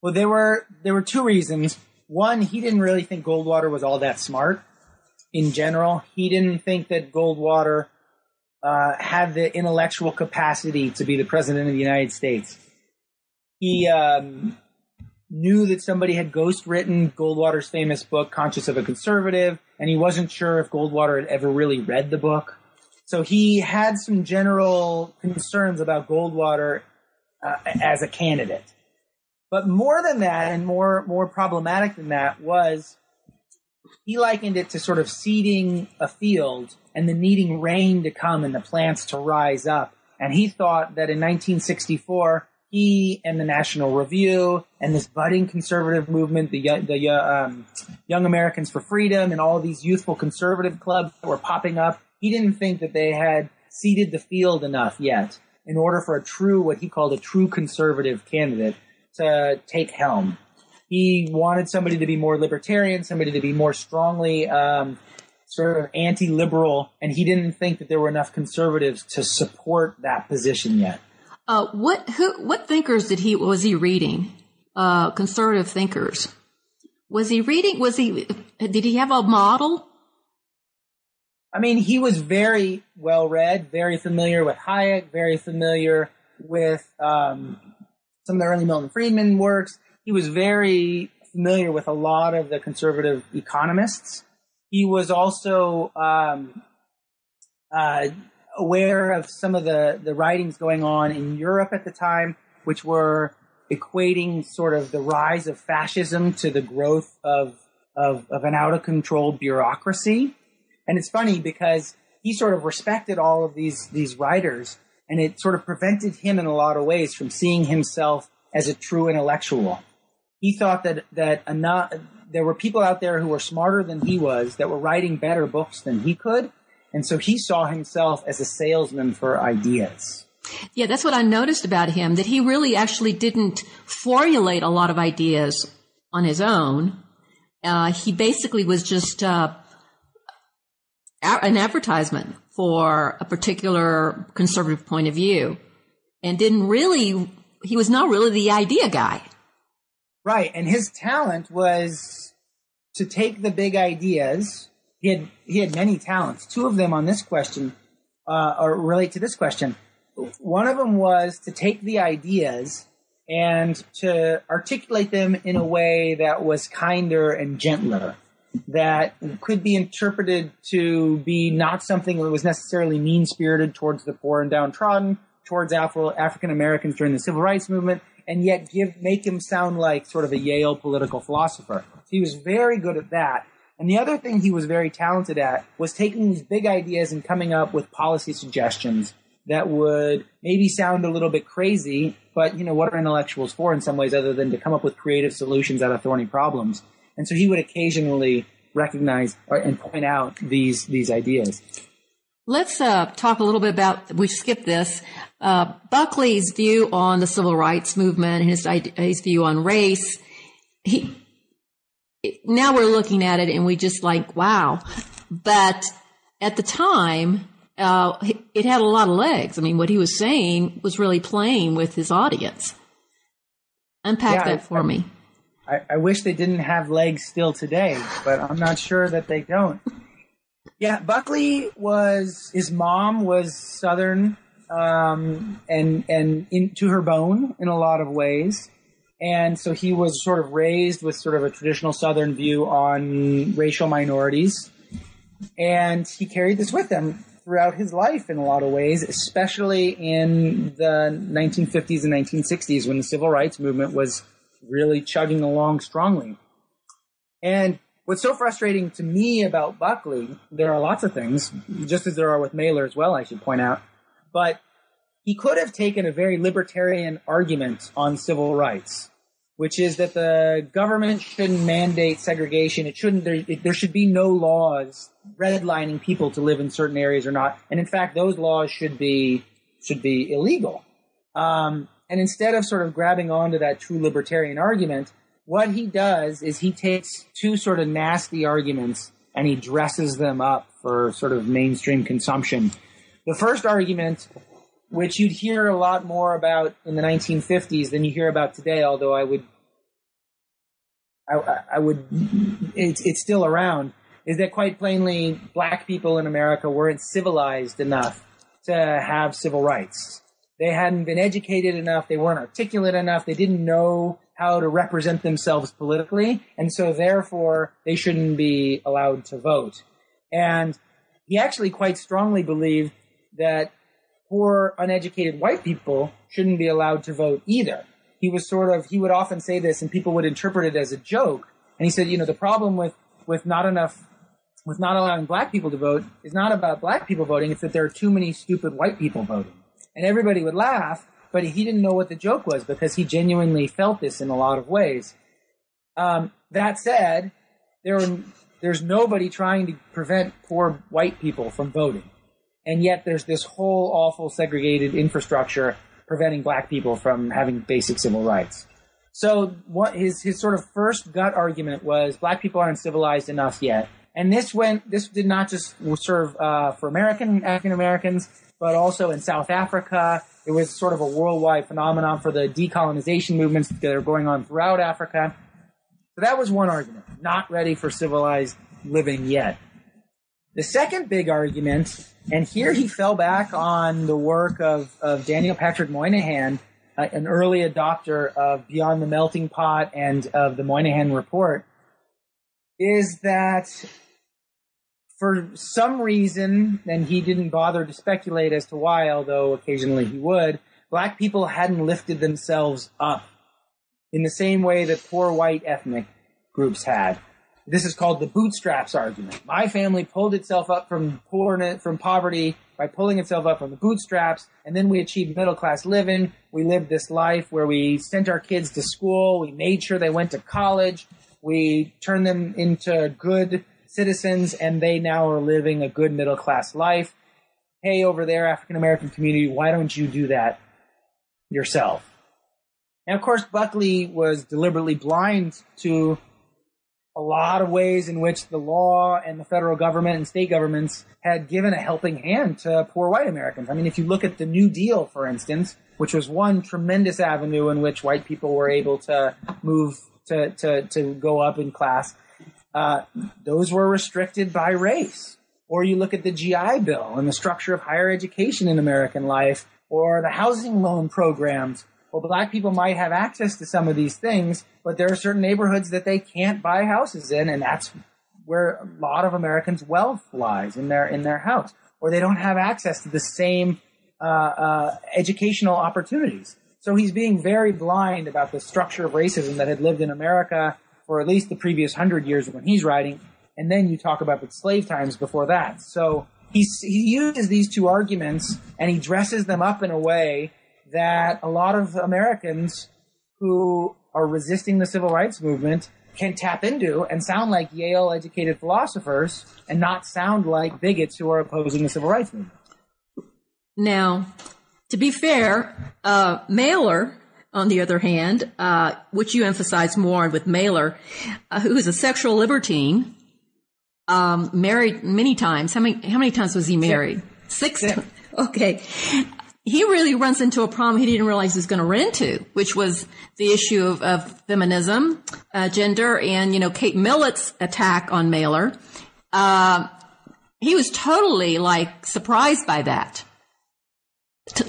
Well, there were there were two reasons one, he didn't really think Goldwater was all that smart in general. He didn't think that Goldwater uh, had the intellectual capacity to be the president of the United States. He um, knew that somebody had ghost written Goldwater's famous book, Conscience of a Conservative, and he wasn't sure if Goldwater had ever really read the book. So he had some general concerns about Goldwater uh, as a candidate. But more than that, and more more problematic than that, was he likened it to sort of seeding a field and then needing rain to come and the plants to rise up. And he thought that in 1964, he and the National Review and this budding conservative movement, the the um, Young Americans for Freedom, and all these youthful conservative clubs that were popping up, he didn't think that they had seeded the field enough yet in order for a true, what he called a true conservative candidate to take helm. He wanted somebody to be more libertarian, somebody to be more strongly um, sort of anti-liberal, and he didn't think that there were enough conservatives to support that position yet. Uh, what who what thinkers did he was he reading? Uh, conservative thinkers. Was he reading? Was he? Did he have a model? I mean, he was very well read, very familiar with Hayek, very familiar with um, some of the early Milton Friedman works. He was very familiar with a lot of the conservative economists. He was also um, uh, aware of some of the, the writings going on in Europe at the time, which were equating sort of the rise of fascism to the growth of, of, of an out of control bureaucracy. And it's funny because he sort of respected all of these, these writers and it sort of prevented him in a lot of ways from seeing himself as a true intellectual. He thought that that enough, there were people out there who were smarter than he was that were writing better books than he could, and so he saw himself as a salesman for ideas. Yeah, that's what I noticed about him, that he really actually didn't formulate a lot of ideas on his own. Uh, he basically was just uh, an advertisement for a particular conservative point of view and didn't really, he was not really the idea guy. Right. And his talent was to take the big ideas. He had, he had many talents. Two of them on this question, uh, or relate to this question. One of them was to take the ideas and to articulate them in a way that was kinder and gentler that could be interpreted to be not something that was necessarily mean spirited towards the poor and downtrodden, towards Afro African Americans during the civil rights movement, and yet give make him sound like sort of a Yale political philosopher. So he was very good at that. And the other thing he was very talented at was taking these big ideas and coming up with policy suggestions that would maybe sound a little bit crazy, but you know, what are intellectuals for in some ways other than to come up with creative solutions out of thorny problems? And so he would occasionally recognize and point out these these ideas. Let's uh, talk a little bit about. We skipped this. Uh, Buckley's view on the civil rights movement and his his view on race. He now we're looking at it and we just like wow, but at the time. Uh, it had a lot of legs. I mean, what he was saying was really playing with his audience. Unpack yeah, that for I, me. I, I wish they didn't have legs still today, but I'm not sure that they don't. Yeah, Buckley was his mom was Southern um, and and into her bone in a lot of ways, and so he was sort of raised with sort of a traditional Southern view on racial minorities, and he carried this with him throughout his life in a lot of ways, especially in the 1950s and 1960s when the civil rights movement was really chugging along strongly. And what's so frustrating to me about Buckley, there are lots of things, just as there are with Mailer as well, I should point out, but he could have taken a very libertarian argument on civil rights, which is that the government shouldn't mandate segregation. It shouldn't, there, it, there should be no laws redlining people to live in certain areas or not. And in fact, those laws should be, should be illegal. Um, and instead of sort of grabbing onto that true libertarian argument, what he does is he takes two sort of nasty arguments and he dresses them up for sort of mainstream consumption. The first argument, which you'd hear a lot more about in the 1950s than you hear about today, although I would, I, I would, it's, it's still around, is that quite plainly black people in America weren't civilized enough to have civil rights. They hadn't been educated enough. They weren't articulate enough. They didn't know how to represent themselves politically. And so therefore they shouldn't be allowed to vote. And he actually quite strongly believed that poor, uneducated white people shouldn't be allowed to vote either. He was sort of, he would often say this and people would interpret it as a joke. And he said, you know, the problem with, with not enough, with not allowing black people to vote is not about black people voting. It's that there are too many stupid white people voting and everybody would laugh, but he didn't know what the joke was because he genuinely felt this in a lot of ways. Um, that said, there were, there's nobody trying to prevent poor white people from voting. And yet there's this whole awful segregated infrastructure preventing black people from having basic civil rights. So what his, his sort of first gut argument was black people aren't civilized enough yet. And this went, this did not just serve, uh, for American, African Americans but also in South Africa. It was sort of a worldwide phenomenon for the decolonization movements that are going on throughout Africa. So that was one argument. Not ready for civilized living yet. The second big argument, and here he fell back on the work of, of Daniel Patrick Moynihan, uh, an early adopter of Beyond the Melting Pot and of the Moynihan Report, is that for some reason, and he didn't bother to speculate as to why, although occasionally he would, black people hadn't lifted themselves up in the same way that poor white ethnic groups had. This is called the bootstraps argument. My family pulled itself up from poor, from poverty by pulling itself up from the bootstraps, and then we achieved middle class living. We lived this life where we sent our kids to school, we made sure they went to college, we turned them into good citizens and they now are living a good middle class life. hey, over there, African American community, why don't you do that yourself? And of course, Buckley was deliberately blind to a lot of ways in which the law and the federal government and state governments had given a helping hand to poor white Americans. I mean, if you look at the New Deal, for instance, which was one tremendous avenue in which white people were able to move to, to, to go up in class, uh, those were restricted by race. Or you look at the GI Bill and the structure of higher education in American life, or the housing loan programs well, black people might have access to some of these things, but there are certain neighborhoods that they can't buy houses in, and that's where a lot of Americans' wealth lies in their in their house, or they don't have access to the same uh, uh, educational opportunities. So he's being very blind about the structure of racism that had lived in America for at least the previous hundred years when he's writing, and then you talk about the slave times before that. So he he uses these two arguments and he dresses them up in a way that a lot of Americans who are resisting the civil rights movement can tap into and sound like Yale educated philosophers and not sound like bigots who are opposing the civil rights movement. Now, to be fair, uh, Mailer, on the other hand, uh, which you emphasize more on with Mailer, uh, who is a sexual libertine, um, married many times. How many, how many times was he married? Six. Six. Okay he really runs into a problem he didn't realize he was going to run into, which was the issue of, of feminism, uh, gender, and, you know, Kate Millett's attack on Mailer. Uh, he was totally like surprised by that. T-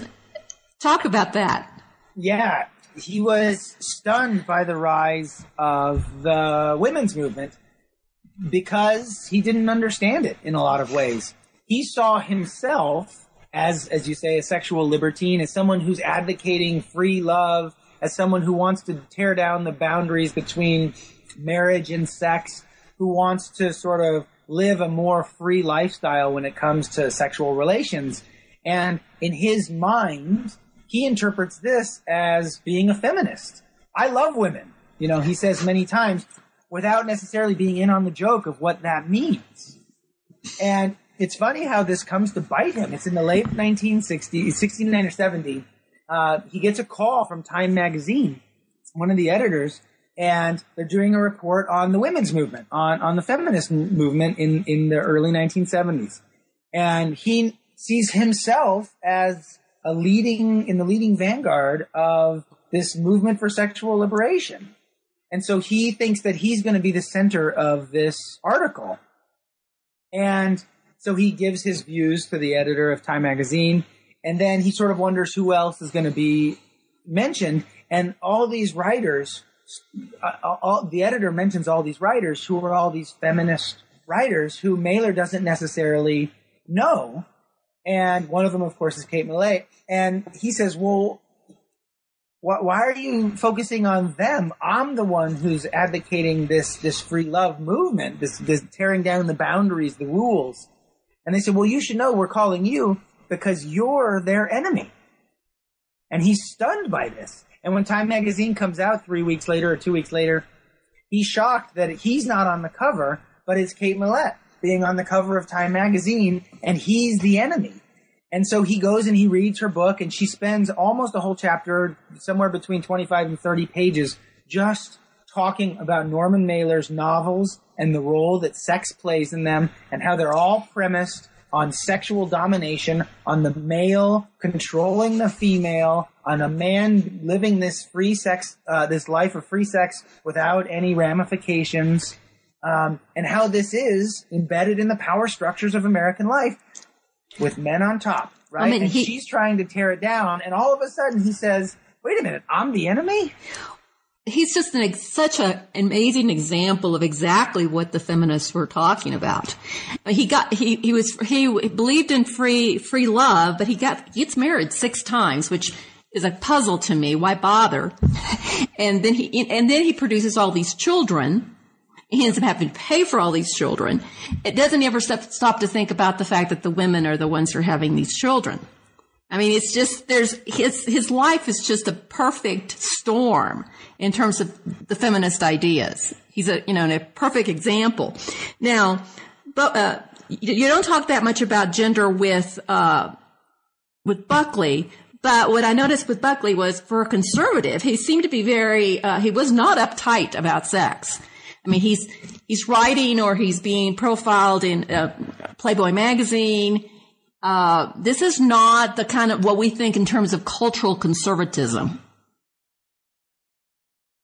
talk about that. Yeah, he was stunned by the rise of the women's movement because he didn't understand it in a lot of ways. He saw himself as as you say, a sexual libertine, as someone who's advocating free love, as someone who wants to tear down the boundaries between marriage and sex, who wants to sort of live a more free lifestyle when it comes to sexual relations. And in his mind, he interprets this as being a feminist. I love women. You know, he says many times without necessarily being in on the joke of what that means. And it's funny how this comes to bite him. It's in the late 1960s, 69 or 70. Uh, he gets a call from Time Magazine, one of the editors, and they're doing a report on the women's movement, on, on the feminist movement in, in the early 1970s. And he sees himself as a leading, in the leading vanguard of this movement for sexual liberation. And so he thinks that he's going to be the center of this article. And so he gives his views to the editor of Time magazine, and then he sort of wonders who else is going to be mentioned. And all these writers, uh, all, the editor mentions all these writers who are all these feminist writers who Mailer doesn't necessarily know. And one of them, of course, is Kate Millett. And he says, well, why are you focusing on them? I'm the one who's advocating this, this free love movement, this, this tearing down the boundaries, the rules. And they said, well, you should know we're calling you because you're their enemy. And he's stunned by this. And when Time magazine comes out three weeks later or two weeks later, he's shocked that he's not on the cover, but it's Kate Millett being on the cover of Time magazine and he's the enemy. And so he goes and he reads her book and she spends almost a whole chapter, somewhere between 25 and 30 pages, just talking about Norman Mailer's novels and the role that sex plays in them and how they're all premised on sexual domination, on the male controlling the female, on a man living this free sex, uh, this life of free sex without any ramifications, um, and how this is embedded in the power structures of American life with men on top, right? I mean, and he, she's trying to tear it down, and all of a sudden he says, "Wait a minute, I'm the enemy." he's just an, such an amazing example of exactly what the feminists were talking about. He got he he was he believed in free free love, but he got he gets married six times, which is a puzzle to me. Why bother? And then he and then he produces all these children. He ends up having to pay for all these children. It doesn't ever stop, to think about the fact that the women are the ones who are having these children. I mean, it's just, there's, his, his life is just a perfect storm in terms of the feminist ideas. He's a, you know, a perfect example. Now, but, uh, you, you don't talk that much about gender with uh, with Buckley. But what I noticed with Buckley was for a conservative, he seemed to be very, uh, he was not uptight about sex. I mean, he's, he's writing or he's being profiled in uh, Playboy magazine. Uh, this is not the kind of what we think in terms of cultural conservatism.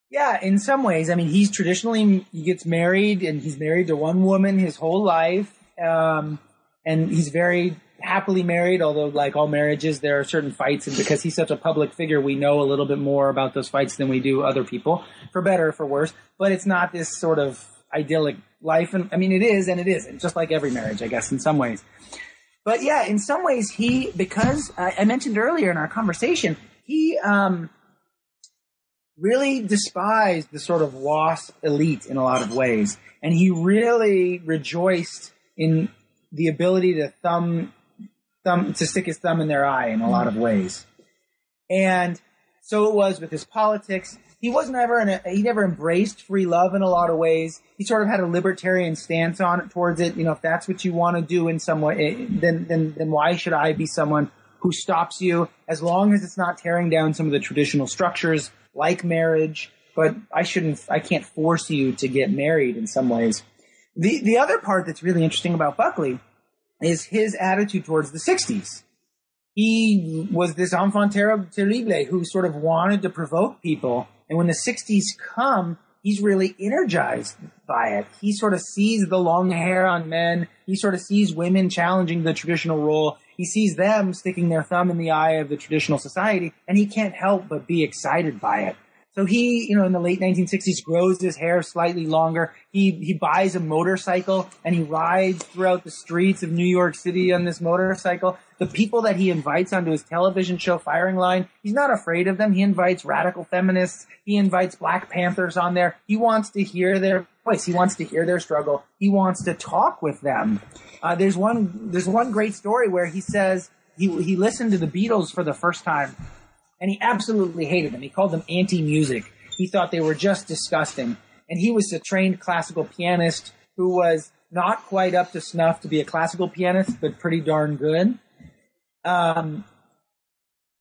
Yeah, in some ways. I mean, he's traditionally he gets married, and he's married to one woman his whole life, um, and he's very happily married. Although, like all marriages, there are certain fights, and because he's such a public figure, we know a little bit more about those fights than we do other people, for better or for worse. But it's not this sort of idyllic life, and I mean, it is, and it isn't. Just like every marriage, I guess, in some ways. But yeah, in some ways, he because I, I mentioned earlier in our conversation, he um, really despised the sort of WASP elite in a lot of ways. And he really rejoiced in the ability to thumb, thumb, to stick his thumb in their eye in a lot of ways. And so it was with his politics. He wasn't ever in a, he never embraced free love in a lot of ways. He sort of had a libertarian stance on it towards it. You know, if that's what you want to do in some way, eh, then, then, then why should I be someone who stops you as long as it's not tearing down some of the traditional structures like marriage, but I shouldn't, I can't force you to get married in some ways. The, the other part that's really interesting about Buckley is his attitude towards the 60s. He was this enfant terrible who sort of wanted to provoke people. And when the 60s come, he's really energized by it. He sort of sees the long hair on men. He sort of sees women challenging the traditional role. He sees them sticking their thumb in the eye of the traditional society, and he can't help but be excited by it. So he, you know, in the late 1960s, grows his hair slightly longer. He he buys a motorcycle and he rides throughout the streets of New York City on this motorcycle. The people that he invites onto his television show Firing Line, he's not afraid of them. He invites radical feminists. He invites Black Panthers on there. He wants to hear their voice. He wants to hear their struggle. He wants to talk with them. Uh, there's one there's one great story where he says he he listened to the Beatles for the first time, and he absolutely hated them. He called them anti-music. He thought they were just disgusting. And he was a trained classical pianist who was not quite up to snuff to be a classical pianist, but pretty darn good. Um,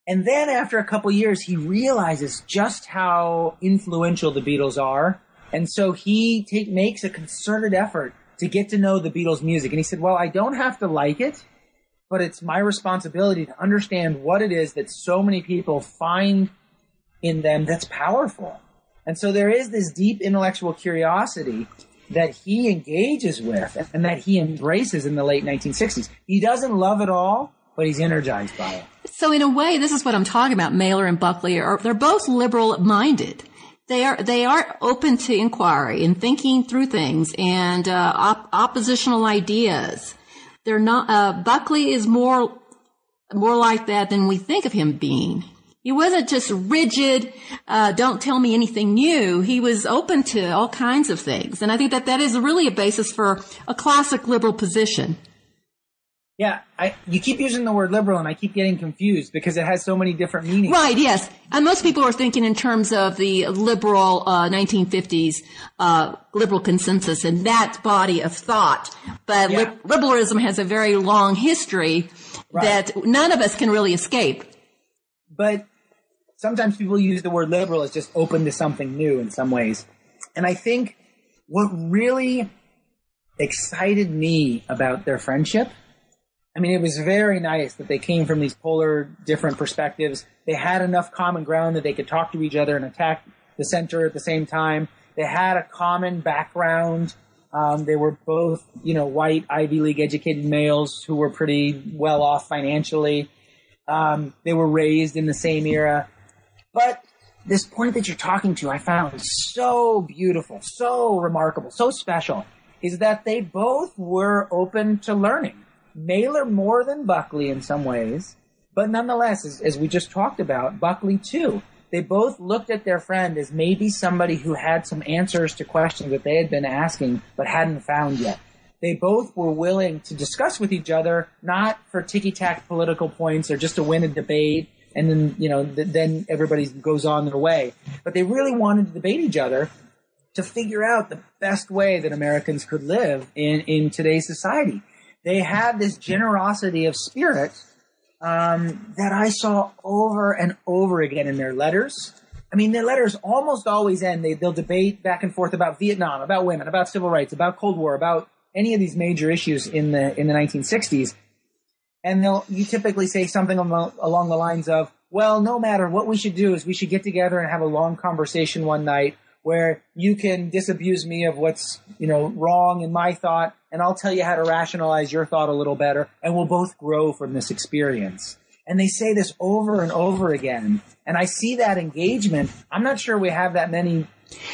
and then after a couple years, he realizes just how influential the Beatles are. And so he take, makes a concerted effort to get to know the Beatles music. And he said, well, I don't have to like it, but it's my responsibility to understand what it is that so many people find in them that's powerful. And so there is this deep intellectual curiosity that he engages with and that he embraces in the late 1960s. He doesn't love it all, but he's energized by it. So in a way, this is what I'm talking about. Mailer and Buckley are, they're both liberal minded they are they are open to inquiry and thinking through things and uh, op- oppositional ideas. They're not. Uh, Buckley is more more like that than we think of him being. He wasn't just rigid. Uh, don't tell me anything new. He was open to all kinds of things, and I think that that is really a basis for a classic liberal position. Yeah, I, you keep using the word liberal, and I keep getting confused because it has so many different meanings. Right. Yes, and most people are thinking in terms of the liberal uh, 1950s uh, liberal consensus and that body of thought. But yeah. li- liberalism has a very long history right. that none of us can really escape. But sometimes people use the word liberal as just open to something new in some ways, and I think what really excited me about their friendship I mean, it was very nice that they came from these polar different perspectives. They had enough common ground that they could talk to each other and attack the center at the same time. They had a common background. Um, they were both, you know, white Ivy League educated males who were pretty well off financially. Um, they were raised in the same era. But this point that you're talking to, I found so beautiful, so remarkable, so special, is that they both were open to learning. Mailer more than Buckley in some ways, but nonetheless, as, as we just talked about, Buckley too. They both looked at their friend as maybe somebody who had some answers to questions that they had been asking but hadn't found yet. They both were willing to discuss with each other, not for ticky tack political points or just to win a debate and then, you know, th- then everybody goes on their way. But they really wanted to debate each other to figure out the best way that Americans could live in, in today's society. They had this generosity of spirit um, that I saw over and over again in their letters. I mean, their letters almost always end. They, they'll debate back and forth about Vietnam, about women, about civil rights, about Cold War, about any of these major issues in the in the 1960s. And they'll you typically say something along the lines of, "Well, no matter what we should do is we should get together and have a long conversation one night where you can disabuse me of what's you know wrong in my thought, and I'll tell you how to rationalize your thought a little better, and we'll both grow from this experience." And they say this over and over again. And I see that engagement. I'm not sure we have that many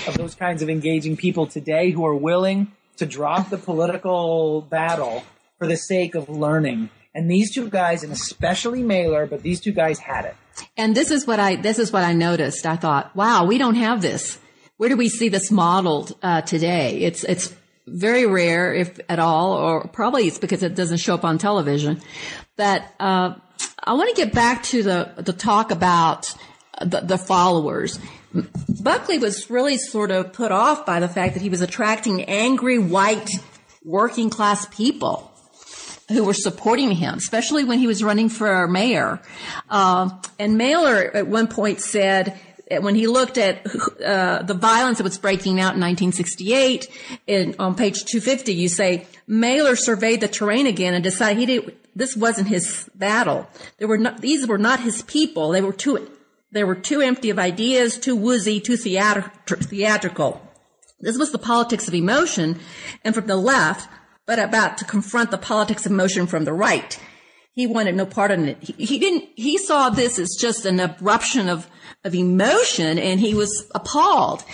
of those kinds of engaging people today who are willing to drop the political battle for the sake of learning. And these two guys, and especially Mailer, but these two guys had it. And this is what I this is what I noticed. I thought, wow, we don't have this. Where do we see this modeled uh, today? It's it's very rare, if at all, or probably it's because it doesn't show up on television. But uh, I want to get back to the the talk about the, the followers. Buckley was really sort of put off by the fact that he was attracting angry white working class people who were supporting him, especially when he was running for mayor. Uh, and Mailer at one point said when he looked at uh, the violence that was breaking out in 1968, in, on page 250, you say Mailer surveyed the terrain again and decided he did this wasn't his battle. There were not, these were not his people. They were too, they were too empty of ideas, too woozy, too theatrical. This was the politics of emotion and from the left, but about to confront the politics of emotion from the right. He wanted no part in it. He, he didn't, he saw this as just an eruption of, of emotion and he was appalled.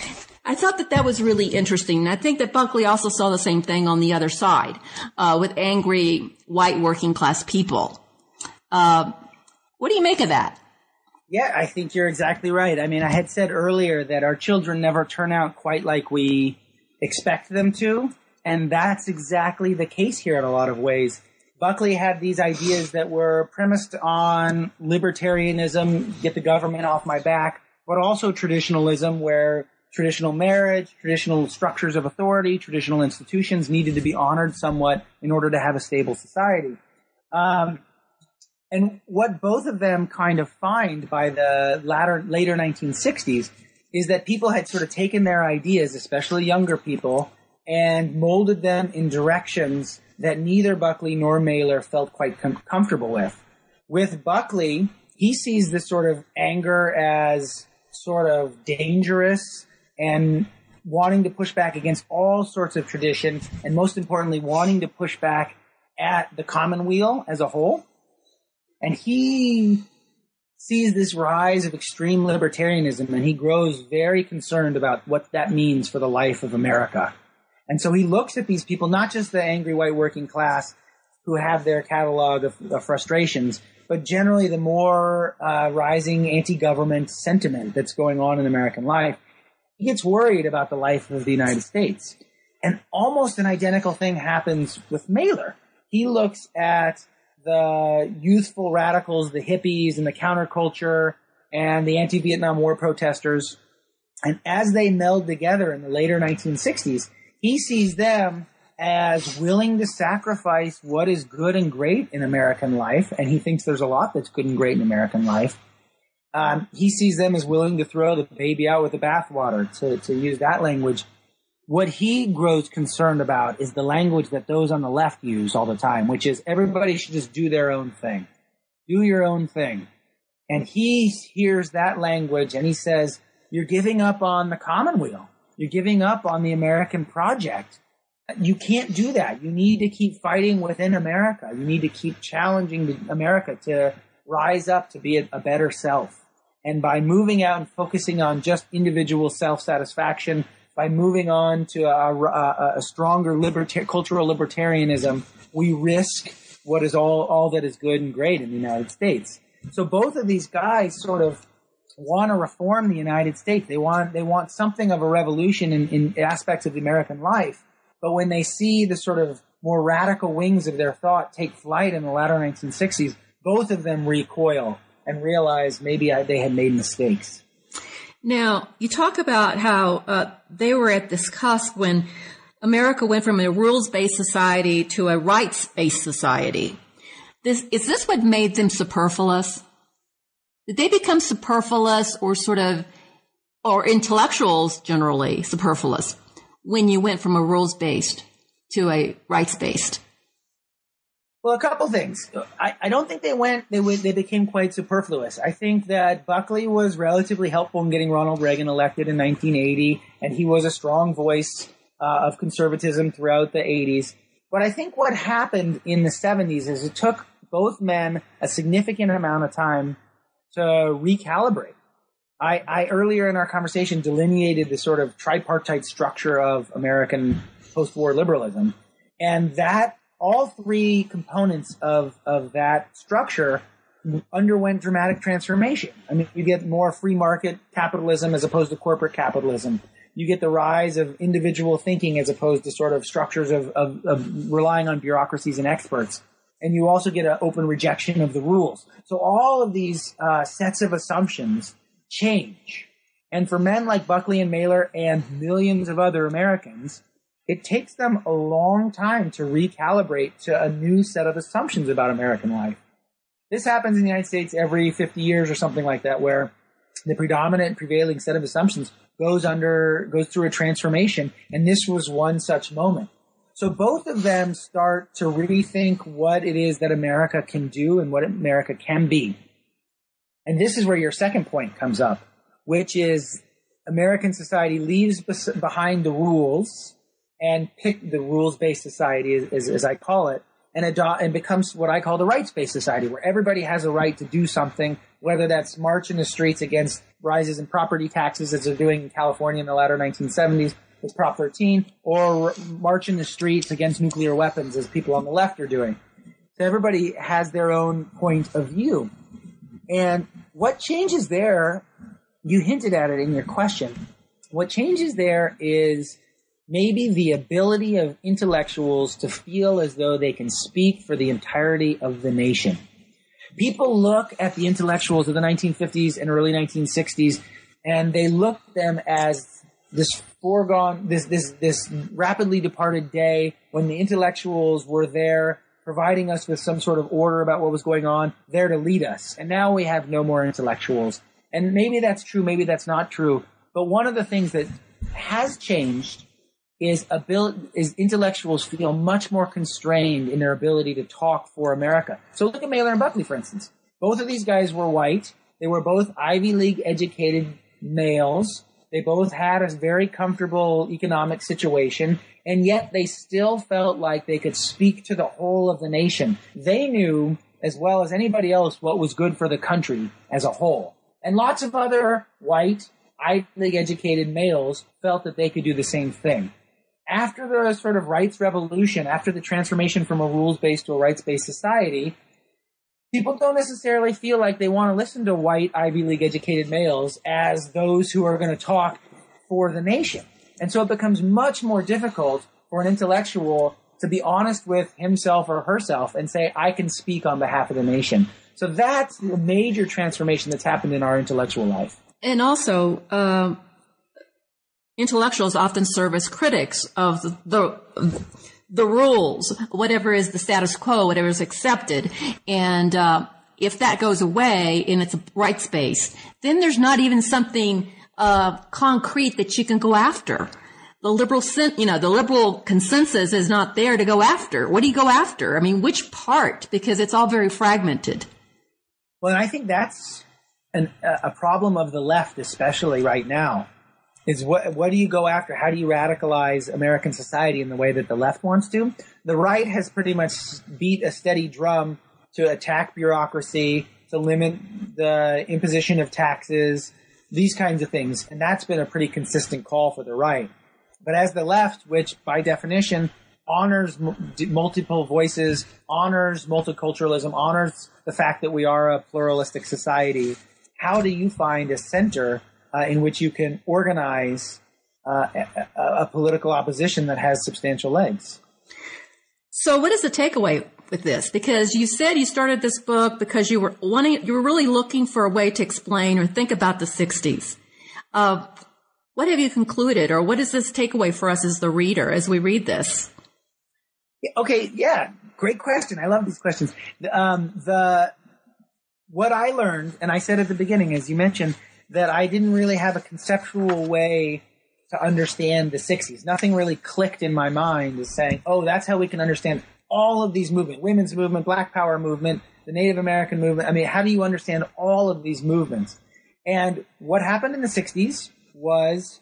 I thought that that was really interesting. And I think that Buckley also saw the same thing on the other side uh, with angry white working class people. Uh, what do you make of that? Yeah, I think you're exactly right. I mean, I had said earlier that our children never turn out quite like we expect them to, and that's exactly the case here in a lot of ways. Buckley had these ideas that were premised on libertarianism, get the government off my back, but also traditionalism, where traditional marriage, traditional structures of authority, traditional institutions needed to be honored somewhat in order to have a stable society. Um, and what both of them kind of find by the latter, later 1960s is that people had sort of taken their ideas, especially younger people, and molded them in directions that neither Buckley nor Mailer felt quite com- comfortable with. With Buckley, he sees this sort of anger as sort of dangerous and wanting to push back against all sorts of tradition, and most importantly, wanting to push back at the commonweal as a whole. And he sees this rise of extreme libertarianism and he grows very concerned about what that means for the life of America. And so he looks at these people, not just the angry white working class who have their catalog of, of frustrations, but generally the more uh, rising anti-government sentiment that's going on in American life he gets worried about the life of the United States. And almost an identical thing happens with Mailer. He looks at the youthful radicals, the hippies and the counterculture and the anti-Vietnam War protesters. And as they meld together in the later 1960s, he sees them as willing to sacrifice what is good and great in American life. And he thinks there's a lot that's good and great in American life um, he sees them as willing to throw the baby out with the bathwater, to, to use that language. What he grows concerned about is the language that those on the left use all the time, which is everybody should just do their own thing. Do your own thing. And he hears that language and he says, You're giving up on the commonweal. You're giving up on the American project. You can't do that. You need to keep fighting within America. You need to keep challenging America to rise up to be a, a better self. And by moving out and focusing on just individual self satisfaction, by moving on to a, a, a stronger liberta- cultural libertarianism, we risk what is all, all that is good and great in the United States. So both of these guys sort of want to reform the United States. They want, they want something of a revolution in, in aspects of the American life. But when they see the sort of more radical wings of their thought take flight in the latter 1960s, both of them recoil and realize maybe I, they had made mistakes. Now, you talk about how uh, they were at this cusp when America went from a rules-based society to a rights-based society. This, is this what made them superfluous? Did they become superfluous or sort of, or intellectuals generally superfluous when you went from a rules-based to a rights-based? Well, a couple things. I, I don't think they went, they went, they became quite superfluous. I think that Buckley was relatively helpful in getting Ronald Reagan elected in 1980, and he was a strong voice uh, of conservatism throughout the 80s. But I think what happened in the 70s is it took both men a significant amount of time to recalibrate. I, I earlier in our conversation delineated the sort of tripartite structure of American post-war liberalism, and that all three components of, of that structure underwent dramatic transformation. I mean, you get more free market capitalism as opposed to corporate capitalism. You get the rise of individual thinking as opposed to sort of structures of, of, of relying on bureaucracies and experts. And you also get an open rejection of the rules. So all of these uh, sets of assumptions change. And for men like Buckley and Mailer and millions of other Americans, it takes them a long time to recalibrate to a new set of assumptions about American life. This happens in the United States every 50 years or something like that, where the predominant prevailing set of assumptions goes under, goes through a transformation. And this was one such moment. So both of them start to rethink what it is that America can do and what America can be. And this is where your second point comes up, which is American society leaves behind the rules and pick the rules-based society, as, as I call it, and adopt and becomes what I call the rights-based society, where everybody has a right to do something, whether that's march in the streets against rises in property taxes, as they're doing in California in the latter 1970s with Prop 13, or march in the streets against nuclear weapons, as people on the left are doing. So everybody has their own point of view, and what changes there? You hinted at it in your question. What changes there is maybe the ability of intellectuals to feel as though they can speak for the entirety of the nation. People look at the intellectuals of the 1950s and early 1960s and they look them as this foregone, this, this, this rapidly departed day when the intellectuals were there providing us with some sort of order about what was going on, there to lead us. And now we have no more intellectuals. And maybe that's true, maybe that's not true. But one of the things that has changed is ability is intellectuals feel much more constrained in their ability to talk for America. So look at Mailer and Buckley, for instance. Both of these guys were white. They were both Ivy League educated males. They both had a very comfortable economic situation, and yet they still felt like they could speak to the whole of the nation. They knew as well as anybody else what was good for the country as a whole. And lots of other white, League educated males felt that they could do the same thing after the sort of rights revolution, after the transformation from a rules based to a rights based society, people don't necessarily feel like they want to listen to white Ivy League educated males as those who are going to talk for the nation. And so it becomes much more difficult for an intellectual to be honest with himself or herself and say, I can speak on behalf of the nation. So that's the major transformation that's happened in our intellectual life. And also, um, intellectuals often serve as critics of the, the, the rules, whatever is the status quo, whatever is accepted. And, uh, if that goes away and it's a rights based, then there's not even something, uh, concrete that you can go after. The liberal, you know, the liberal consensus is not there to go after. What do you go after? I mean, which part? Because it's all very fragmented. Well, I think that's an, a problem of the left, especially right now is what what do you go after? How do you radicalize American society in the way that the left wants to? The right has pretty much beat a steady drum to attack bureaucracy, to limit the imposition of taxes, these kinds of things, and that's been a pretty consistent call for the right. But as the left, which by definition honors multiple voices, honors multiculturalism, honors the fact that we are a pluralistic society, how do you find a center uh, in which you can organize uh, a, a, political opposition that has substantial legs. So, what is the takeaway with this? Because you said you started this book because you were wanting, you were really looking for a way to explain or think about the '60s. Uh, What have you concluded, or what is this takeaway for us as the reader as we read this? Okay, yeah, great question. I love these questions. Um, the what I learned, and I said at the beginning, as you mentioned, that I didn't really have a conceptual way to understand the 60s. Nothing really clicked in my mind as saying, oh, that's how we can understand all of these movements, women's movement, black power movement, the Native American movement. I mean, how do you understand all of these movements? And what happened in the 60s was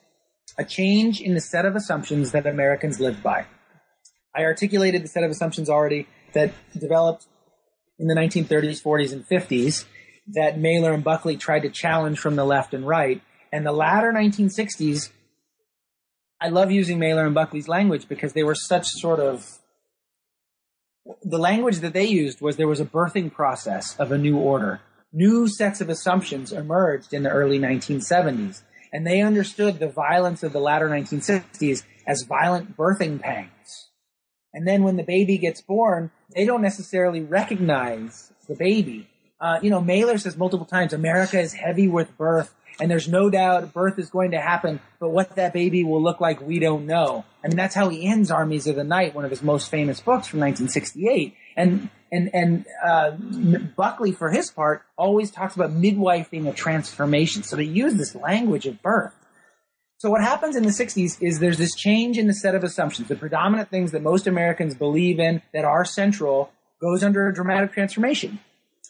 a change in the set of assumptions that Americans lived by. I articulated the set of assumptions already that developed in the 1930s, 40s, and 50s that Mailer and Buckley tried to challenge from the left and right. And the latter 1960s, I love using Mailer and Buckley's language because they were such sort of the language that they used was there was a birthing process of a new order. New sets of assumptions emerged in the early 1970s, and they understood the violence of the latter 1960s as violent birthing pangs. And then when the baby gets born, they don't necessarily recognize the baby. Uh, you know, Mailer says multiple times, America is heavy with birth, and there's no doubt birth is going to happen, but what that baby will look like, we don't know. I mean, that's how he ends Armies of the Night, one of his most famous books from 1968. And, and, and, uh, Buckley, for his part, always talks about midwifing a transformation. So they use this language of birth. So what happens in the 60s is there's this change in the set of assumptions. The predominant things that most Americans believe in that are central goes under a dramatic transformation.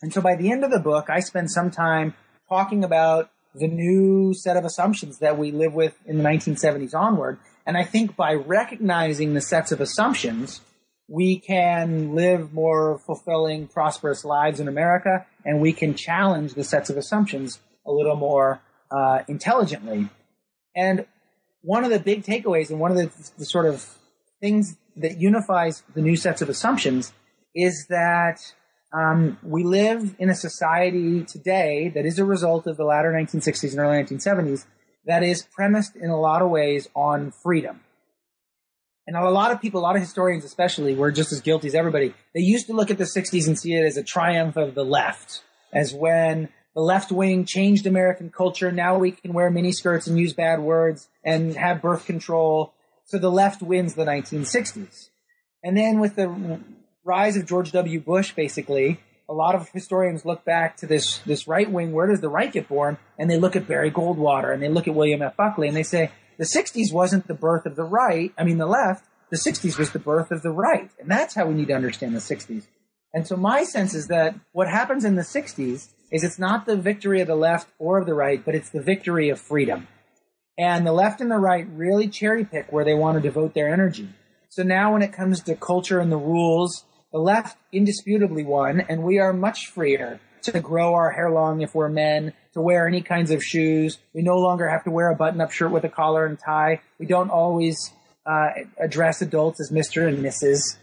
And so by the end of the book, I spend some time talking about the new set of assumptions that we live with in the 1970s onward. And I think by recognizing the sets of assumptions, we can live more fulfilling, prosperous lives in America, and we can challenge the sets of assumptions a little more uh, intelligently. And one of the big takeaways and one of the, the sort of things that unifies the new sets of assumptions is that um, we live in a society today that is a result of the latter 1960s and early 1970s that is premised in a lot of ways on freedom. And a lot of people, a lot of historians especially, were just as guilty as everybody. They used to look at the 60s and see it as a triumph of the left, as when the left wing changed American culture. Now we can wear miniskirts and use bad words and have birth control. So the left wins the 1960s. And then with the rise of George W. Bush, basically, a lot of historians look back to this, this right wing. Where does the right get born? And they look at Barry Goldwater and they look at William F. Buckley and they say, the 60s wasn't the birth of the right. I mean, the left. The 60s was the birth of the right. And that's how we need to understand the 60s. And so my sense is that what happens in the 60s is it's not the victory of the left or of the right, but it's the victory of freedom. And the left and the right really cherry pick where they want to devote their energy. So now when it comes to culture and the rules, the left indisputably won, and we are much freer to grow our hair long if we're men, to wear any kinds of shoes. We no longer have to wear a button-up shirt with a collar and tie. We don't always uh, address adults as Mr. and Mrs.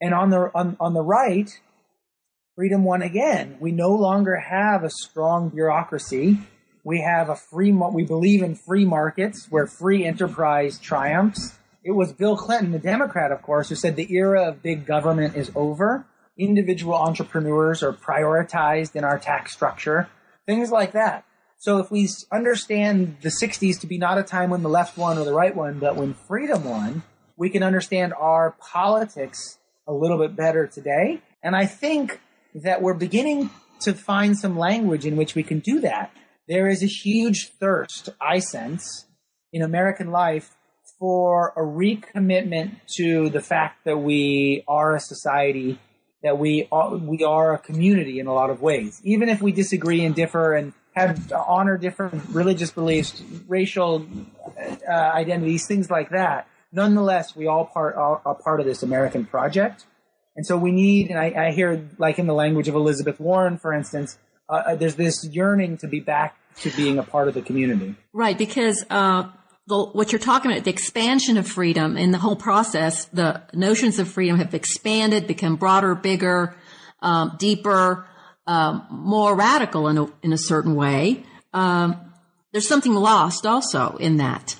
And on the on, on the right, freedom won again. We no longer have a strong bureaucracy. We have a free, we believe in free markets where free enterprise triumphs. It was Bill Clinton, the Democrat, of course, who said the era of big government is over. Individual entrepreneurs are prioritized in our tax structure. Things like that. So if we understand the 60s to be not a time when the left won or the right won, but when freedom won, we can understand our politics a little bit better today. And I think that we're beginning to find some language in which we can do that. There is a huge thirst, I sense, in American life for a recommitment to the fact that we are a society, that we are, we are a community in a lot of ways. Even if we disagree and differ and have honor different religious beliefs, racial uh, identities, things like that. Nonetheless, we all part are, are part of this American project. And so we need, and I, I hear, like in the language of Elizabeth Warren, for instance, uh, uh, there's this yearning to be back to being a part of the community. Right, because uh, the, what you're talking about, the expansion of freedom in the whole process, the notions of freedom have expanded, become broader, bigger, um, deeper, um, more radical in a, in a certain way. Um, there's something lost also in that.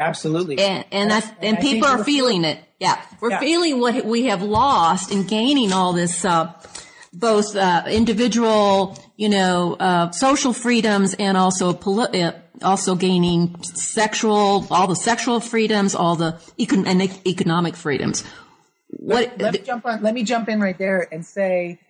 Absolutely. And, and, and, I, and, and people are feeling it. Yeah. We're yeah. feeling what we have lost in gaining all this, uh, both, uh, individual, you know, uh, social freedoms and also poli- uh, also gaining sexual, all the sexual freedoms, all the econ- and economic freedoms. What, let, let me jump on. Let me jump in right there and say,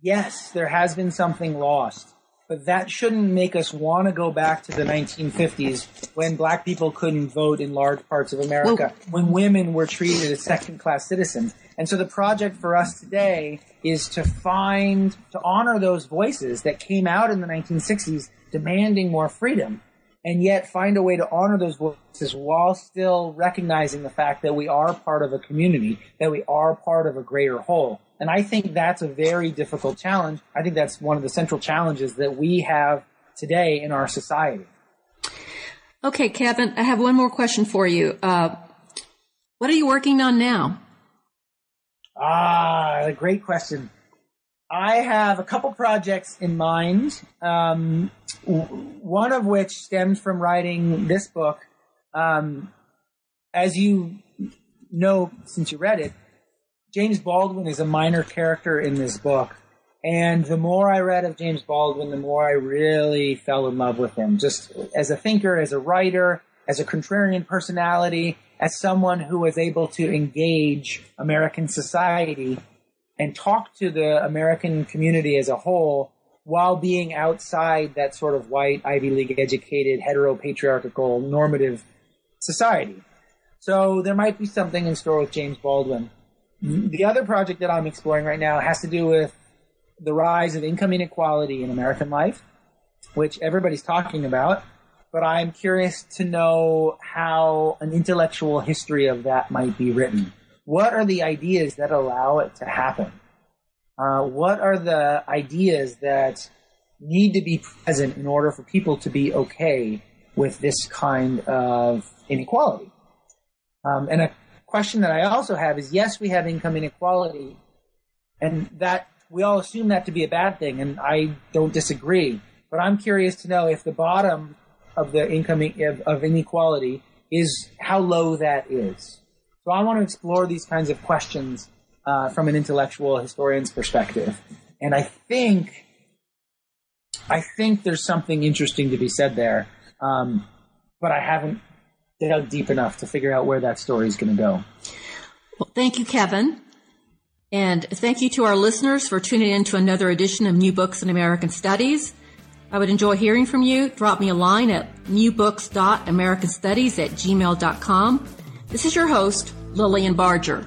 yes, there has been something lost, but that shouldn't make us want to go back to the 1950s when black people couldn't vote in large parts of America, well, when women were treated as second-class citizens. And so the project for us today is to find, to honor those voices that came out in the 1960s demanding more freedom and yet find a way to honor those voices while still recognizing the fact that we are part of a community, that we are part of a greater whole. And I think that's a very difficult challenge. I think that's one of the central challenges that we have today in our society. Okay, Kevin, I have one more question for you. Uh, what are you working on now? Ah, great question. I have a couple projects in mind. Um, one of which stems from writing this book. Um, as you know, since you read it, James Baldwin is a minor character in this book. And the more I read of James Baldwin, the more I really fell in love with him. Just as a thinker, as a writer, as a contrarian personality, as someone who was able to engage American society and talk to the American community as a whole while being outside that sort of white, Ivy League educated, heteropatriarchal, normative society. So there might be something in store with James Baldwin. The other project that I'm exploring right now has to do with the rise of income inequality in American life, which everybody's talking about. But I'm curious to know how an intellectual history of that might be written. What are the ideas that allow it to happen? Uh, what are the ideas that need to be present in order for people to be okay with this kind of inequality? Um, and a question that I also have is yes, we have income inequality, and that we all assume that to be a bad thing, and I don't disagree. But I'm curious to know if the bottom of the income of, of inequality is how low that is. So I want to explore these kinds of questions uh, from an intellectual historian's perspective. And I think, I think there's something interesting to be said there. Um, but I haven't dug deep enough to figure out where that story is going to go. Well, thank you, Kevin. And thank you to our listeners for tuning in to another edition of New Books in American Studies. I would enjoy hearing from you. Drop me a line at newbooks.americanstudies at gmail.com. This is your host, Lillian Barger.